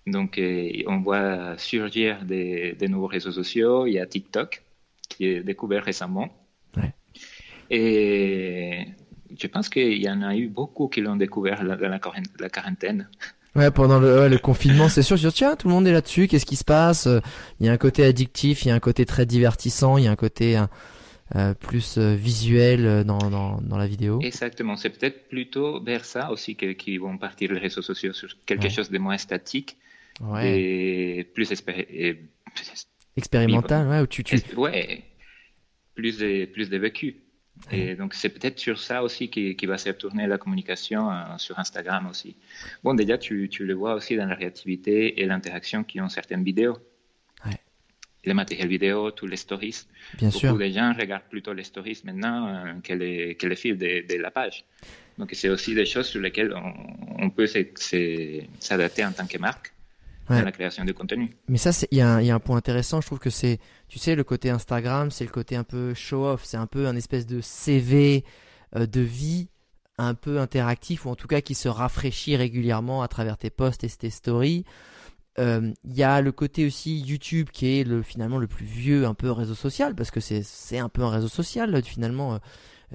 C: Donc, euh, on voit surgir des, des nouveaux réseaux sociaux. Il y a TikTok qui est découvert récemment. Et je pense qu'il y en a eu beaucoup qui l'ont découvert dans la, quarantaine.
B: Ouais, pendant le, le confinement, c'est sûr. Je dis, tiens, tout le monde est là-dessus. Qu'est-ce qui se passe? Il y a un côté addictif, il y a un côté très divertissant, il y a un côté euh, plus euh, visuel euh, dans, dans, dans, la vidéo.
C: Exactement. C'est peut-être plutôt vers ça aussi qu'ils vont partir les réseaux sociaux sur quelque chose de moins statique ouais. et plus
B: expérimental, ouais, où tu, tu...
C: ouais, plus de plus de vécu. Et donc, c'est peut-être sur ça aussi qui, qui, va se retourner la communication euh, sur Instagram aussi. Bon, déjà, tu, tu, le vois aussi dans la réactivité et l'interaction qui ont certaines vidéos. Ouais. Les matériels vidéo, tous les stories.
B: Bien
C: Beaucoup
B: sûr.
C: de gens regardent plutôt les stories maintenant euh, que, les, que les fils de, de, la page. Donc, c'est aussi des choses sur lesquelles on, on peut s'adapter en tant que marque ouais. la création de contenu.
B: Mais ça, il y, y, a un point intéressant. Je trouve que c'est, tu sais, le côté Instagram, c'est le côté un peu show-off. C'est un peu un espèce de CV euh, de vie un peu interactif ou en tout cas qui se rafraîchit régulièrement à travers tes posts et tes stories. Il euh, y a le côté aussi YouTube qui est le, finalement le plus vieux un peu réseau social parce que c'est un peu un réseau social finalement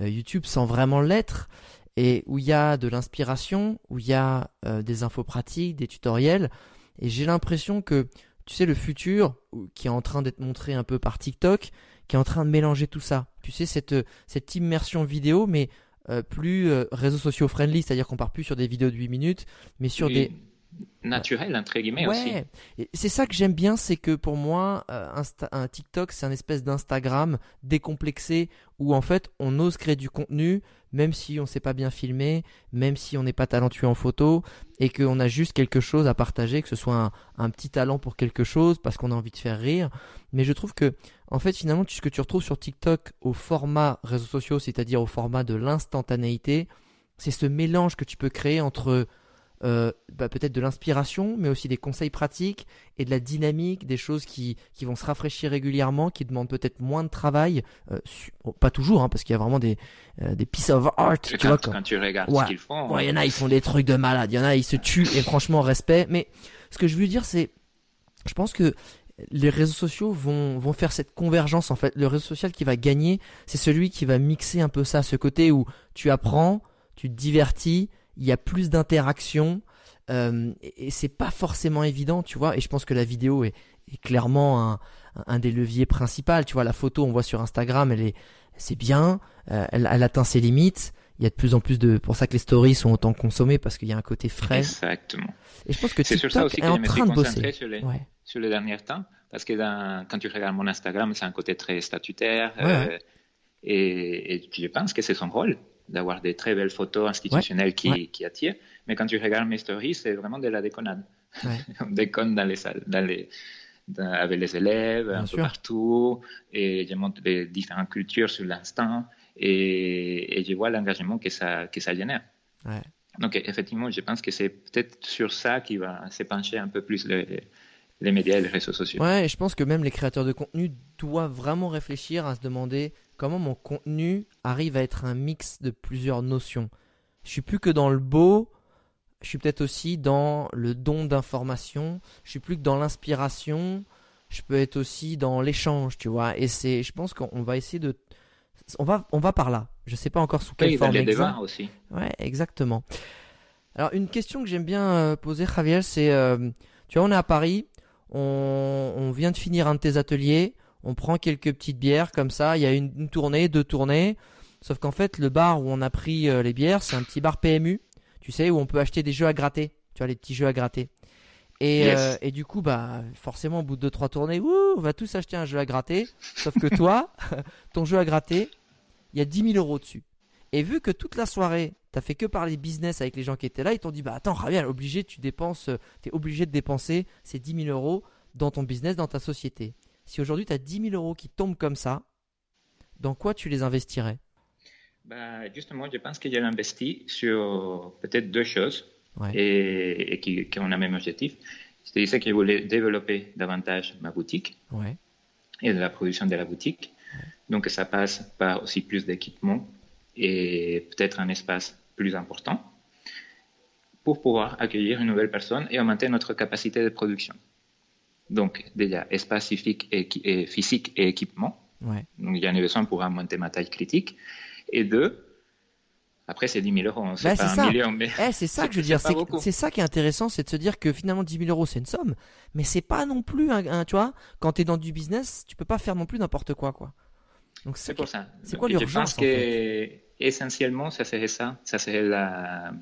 B: euh, YouTube sans vraiment l'être et où il y a de l'inspiration, où il y a euh, des infos pratiques, des tutoriels et j'ai l'impression que, tu sais, le futur, qui est en train d'être montré un peu par TikTok, qui est en train de mélanger tout ça. Tu sais, cette, cette immersion vidéo, mais euh, plus euh, réseaux sociaux friendly, c'est-à-dire qu'on part plus sur des vidéos de 8 minutes, mais sur
C: oui,
B: des...
C: Naturel, entre guillemets
B: ouais. C'est ça que j'aime bien, c'est que pour moi, euh, un TikTok, c'est un espèce d'Instagram décomplexé où en fait on ose créer du contenu, même si on ne sait pas bien filmer, même si on n'est pas talentueux en photo, et qu'on a juste quelque chose à partager, que ce soit un, un petit talent pour quelque chose, parce qu'on a envie de faire rire. Mais je trouve que, en fait, finalement, ce que tu retrouves sur TikTok au format réseaux sociaux, c'est-à-dire au format de l'instantanéité, c'est ce mélange que tu peux créer entre euh, bah, peut-être de l'inspiration, mais aussi des conseils pratiques et de la dynamique, des choses qui, qui vont se rafraîchir régulièrement, qui demandent peut-être moins de travail, euh, pas toujours, hein, parce qu'il y a vraiment des, euh, des pieces of art.
C: Tu
B: quand,
C: vois, quand, quand tu regardes
B: ouais.
C: ce qu'ils font.
B: Ouais, il y en a, ils font des trucs de malade, il y en a, ils se tuent, et franchement, respect. Mais ce que je veux dire, c'est, je pense que les réseaux sociaux vont, vont faire cette convergence en fait. Le réseau social qui va gagner, c'est celui qui va mixer un peu ça, ce côté où tu apprends, tu te divertis, il y a plus d'interaction euh, et, et c'est pas forcément évident, tu vois. Et je pense que la vidéo est, est clairement un, un, des leviers principaux. Tu vois, la photo, on voit sur Instagram, elle est, c'est bien, euh, elle, elle, atteint ses limites. Il y a de plus en plus de, pour ça que les stories sont autant consommées parce qu'il y a un côté frais.
C: Exactement.
B: Et je pense que
C: c'est sur ça aussi
B: est en
C: que je me suis concentré sur les,
B: ouais.
C: sur les derniers temps parce que dans, quand tu regardes mon Instagram, c'est un côté très statutaire
B: Ouais,
C: euh, et, et je pense que c'est son rôle d'avoir des très belles photos institutionnelles qui,
B: ouais.
C: qui attirent. Mais quand tu regardes mes stories, c'est vraiment de la déconnade.
B: Ouais.
C: On déconne dans les salles, dans les, dans- avec les élèves,
B: Bien
C: un
B: sûr.
C: peu partout, et je montre les différentes cultures sur l'instant, et, et je vois l'engagement que ça, que ça génère. Donc effectivement, je pense que c'est peut-être sur ça qui va s'épancher un peu plus les, les médias et les réseaux sociaux.
B: Ouais, et je pense que même les créateurs de contenu doivent vraiment réfléchir à se demander comment mon contenu arrive à être un mix de plusieurs notions. Je suis plus que dans le beau, je suis peut-être aussi dans le don d'information, je suis plus que dans l'inspiration, je peux être aussi dans l'échange, tu vois. Et c'est, je pense qu'on va essayer de, on va, on va par là. Je sais pas encore sous quelle
C: Oui,
B: forme
C: les aussi.
B: Ouais, exactement. Alors, une question que j'aime bien euh, poser, Javier, c'est, euh, tu vois, on est à Paris, on, on vient de finir un de tes ateliers, on prend quelques petites bières comme ça, il y a une, une tournée, deux tournées, sauf qu'en fait, le bar où on a pris euh, les bières, c'est un petit bar PMU, tu sais, où on peut acheter des jeux à gratter, tu vois, les petits jeux à gratter. Et,
C: Yes.
B: euh, et du coup, bah, forcément, au bout de deux, trois tournées, ouh, on va tous acheter un jeu à gratter, sauf que toi, ton jeu à gratter, il y a 10 000 euros dessus. Et vu que toute la soirée, t'as fait que parler business avec les gens qui étaient là, ils t'ont dit bah attends Javier, obligé, tu dépenses, euh, t'es obligé de dépenser ces 10 000 euros dans ton business, dans ta société. Si aujourd'hui t'as 10 000 euros qui tombent comme ça, dans quoi tu les investirais?
C: Bah, justement, je pense que j'ai investi sur peut-être deux choses
B: Ouais.
C: et, et qui, qui ont le même objectif. Je te disais que je voulais développer davantage ma boutique
B: Ouais,
C: et de la production de la boutique. Donc ça passe par aussi plus d'équipements et peut-être un espace plus important pour pouvoir accueillir une nouvelle personne et augmenter notre capacité de production. Donc déjà, espace physique et, équi- et physique et équipement.
B: ouais,
C: Donc il y en a besoin pour augmenter ma taille critique. Et deux, Après, c'est 10 000 euros, hein, c'est pas un million. Mais...
B: Eh, c'est ça que je veux dire. C'est ça qui est intéressant, c'est de se dire que finalement 10 000 euros, c'est une somme, mais c'est pas non plus un, tu vois, quand tu es dans du business, tu peux pas faire non plus n'importe quoi, quoi.
C: Donc c'est pour ça. C'est quoi l'urgence Je pense que essentiellement, ça serait ça. Ça serait la...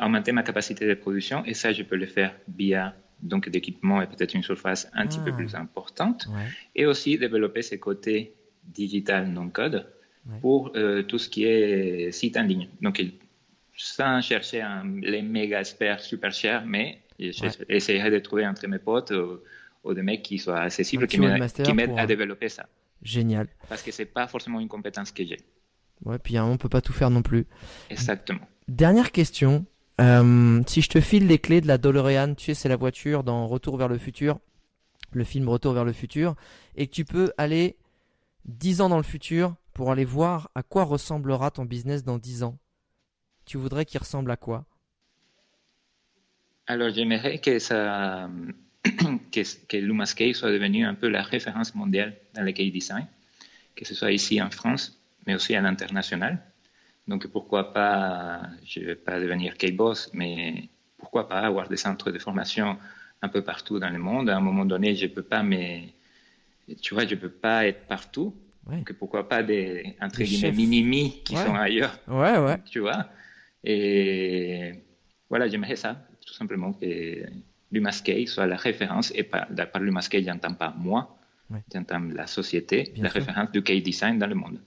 C: augmenter ma capacité de production, et ça, je peux le faire via donc d'équipement et peut-être une surface un petit peu ah. plus importante, et aussi développer ces côtés digital non code pour euh, tout ce qui est site en ligne. Donc, sans chercher un, les méga experts super chers, mais j'essaierai de trouver entre mes potes ou, des mecs qui soient accessibles, qui m'aident à développer ça.
B: Génial.
C: Parce que c'est pas forcément une compétence que j'ai.
B: Ouais, puis on peut pas tout faire non plus.
C: Exactement.
B: Dernière question. Euh, si je te file les clés de la DeLorean, tu sais, c'est la voiture dans Retour vers le futur, le film Retour vers le futur, et que tu peux aller 10 ans dans le futur pour aller voir à quoi ressemblera ton business dans 10 ans, tu voudrais qu'il ressemble à quoi?
C: Alors j'aimerais que, ça, que, Lumascape soit devenu un peu la référence mondiale dans le key design, que ce soit ici en France, mais aussi à l'international. Donc pourquoi pas, je ne vais pas devenir K-Boss, mais pourquoi pas avoir des centres de formation un peu partout dans le monde? À un moment donné, je ne peux pas, mais tu vois, je ne peux pas être partout. Donc pourquoi pas des, entre guillemets, qui sont ailleurs.
B: Ouais, ouais.
C: Tu vois? Et voilà, j'aimerais ça, tout simplement, que l'UMASCAI soit la référence. Et par, par l'UMASCAI, j'entends pas moi, j'entends la société, la référence du K-Design dans le monde.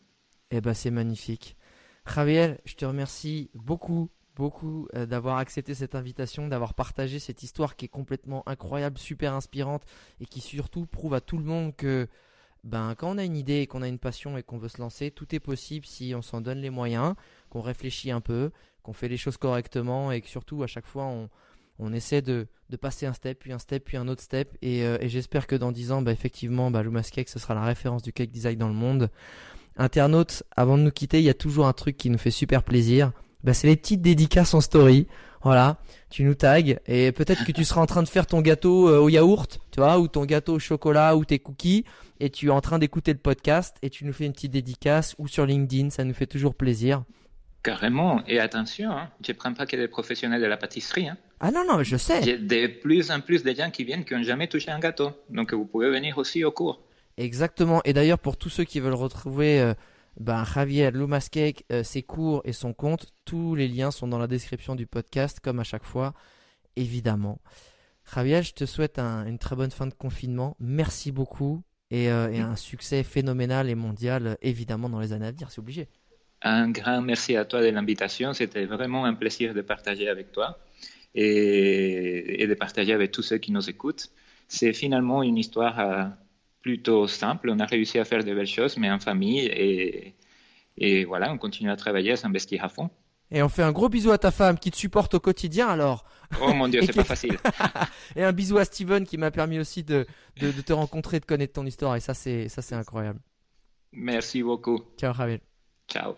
B: Eh ben, c'est magnifique. Javier, je te remercie beaucoup beaucoup euh, d'avoir accepté cette invitation, d'avoir partagé cette histoire qui est complètement incroyable, super inspirante et qui surtout prouve à tout le monde que ben, quand on a une idée qu'on a une passion et qu'on veut se lancer, tout est possible si on s'en donne les moyens, qu'on réfléchit un peu, qu'on fait les choses correctement et que surtout à chaque fois on, on essaie de, de, passer un step, puis un step, puis un autre step. Et, euh, et j'espère que dans 10 ans, bah, effectivement, bah, Lumas Cake, ce sera la référence du cake design dans le monde. Internautes, avant de nous quitter, il y a toujours un truc qui nous fait super plaisir bah, c'est les petites dédicaces en story. Voilà, tu nous tags et peut-être que tu seras en train de faire ton gâteau euh, au yaourt, tu vois, ou ton gâteau au chocolat ou tes cookies et tu es en train d'écouter le podcast et tu nous fais une petite dédicace ou sur LinkedIn, ça nous fait toujours plaisir.
C: Carrément, et attention, hein, je ne prends pas que des professionnels de la pâtisserie. Hein.
B: Ah non, non, je sais.
C: J'ai de plus en plus de gens qui viennent qui n'ont jamais touché un gâteau. Donc vous pouvez venir aussi au cours.
B: Exactement. Et d'ailleurs, pour tous ceux qui veulent retrouver euh, ben, Javier Lumascake, euh, ses cours et son compte, tous les liens sont dans la description du podcast, comme à chaque fois, évidemment. Javier, je te souhaite une très bonne fin de confinement. Merci beaucoup et, euh, un succès phénoménal et mondial, évidemment, dans les années à venir, c'est obligé.
C: Un grand merci à toi de l'invitation. C'était vraiment un plaisir de partager avec toi et, et, de partager avec tous ceux qui nous écoutent. C'est finalement une histoire plutôt simple. On a réussi à faire de belles choses, mais en famille. Et, et voilà, on continue à travailler, à s'investir à fond.
B: Et on fait un gros bisou à ta femme qui te supporte au quotidien alors.
C: Oh mon dieu, c'est pas facile.
B: et un bisou à Steven qui m'a permis aussi de, de, de, te rencontrer, de connaître ton histoire. Et ça, c'est, ça, c'est incroyable.
C: Merci beaucoup.
B: Ciao, Javier.
C: Ciao.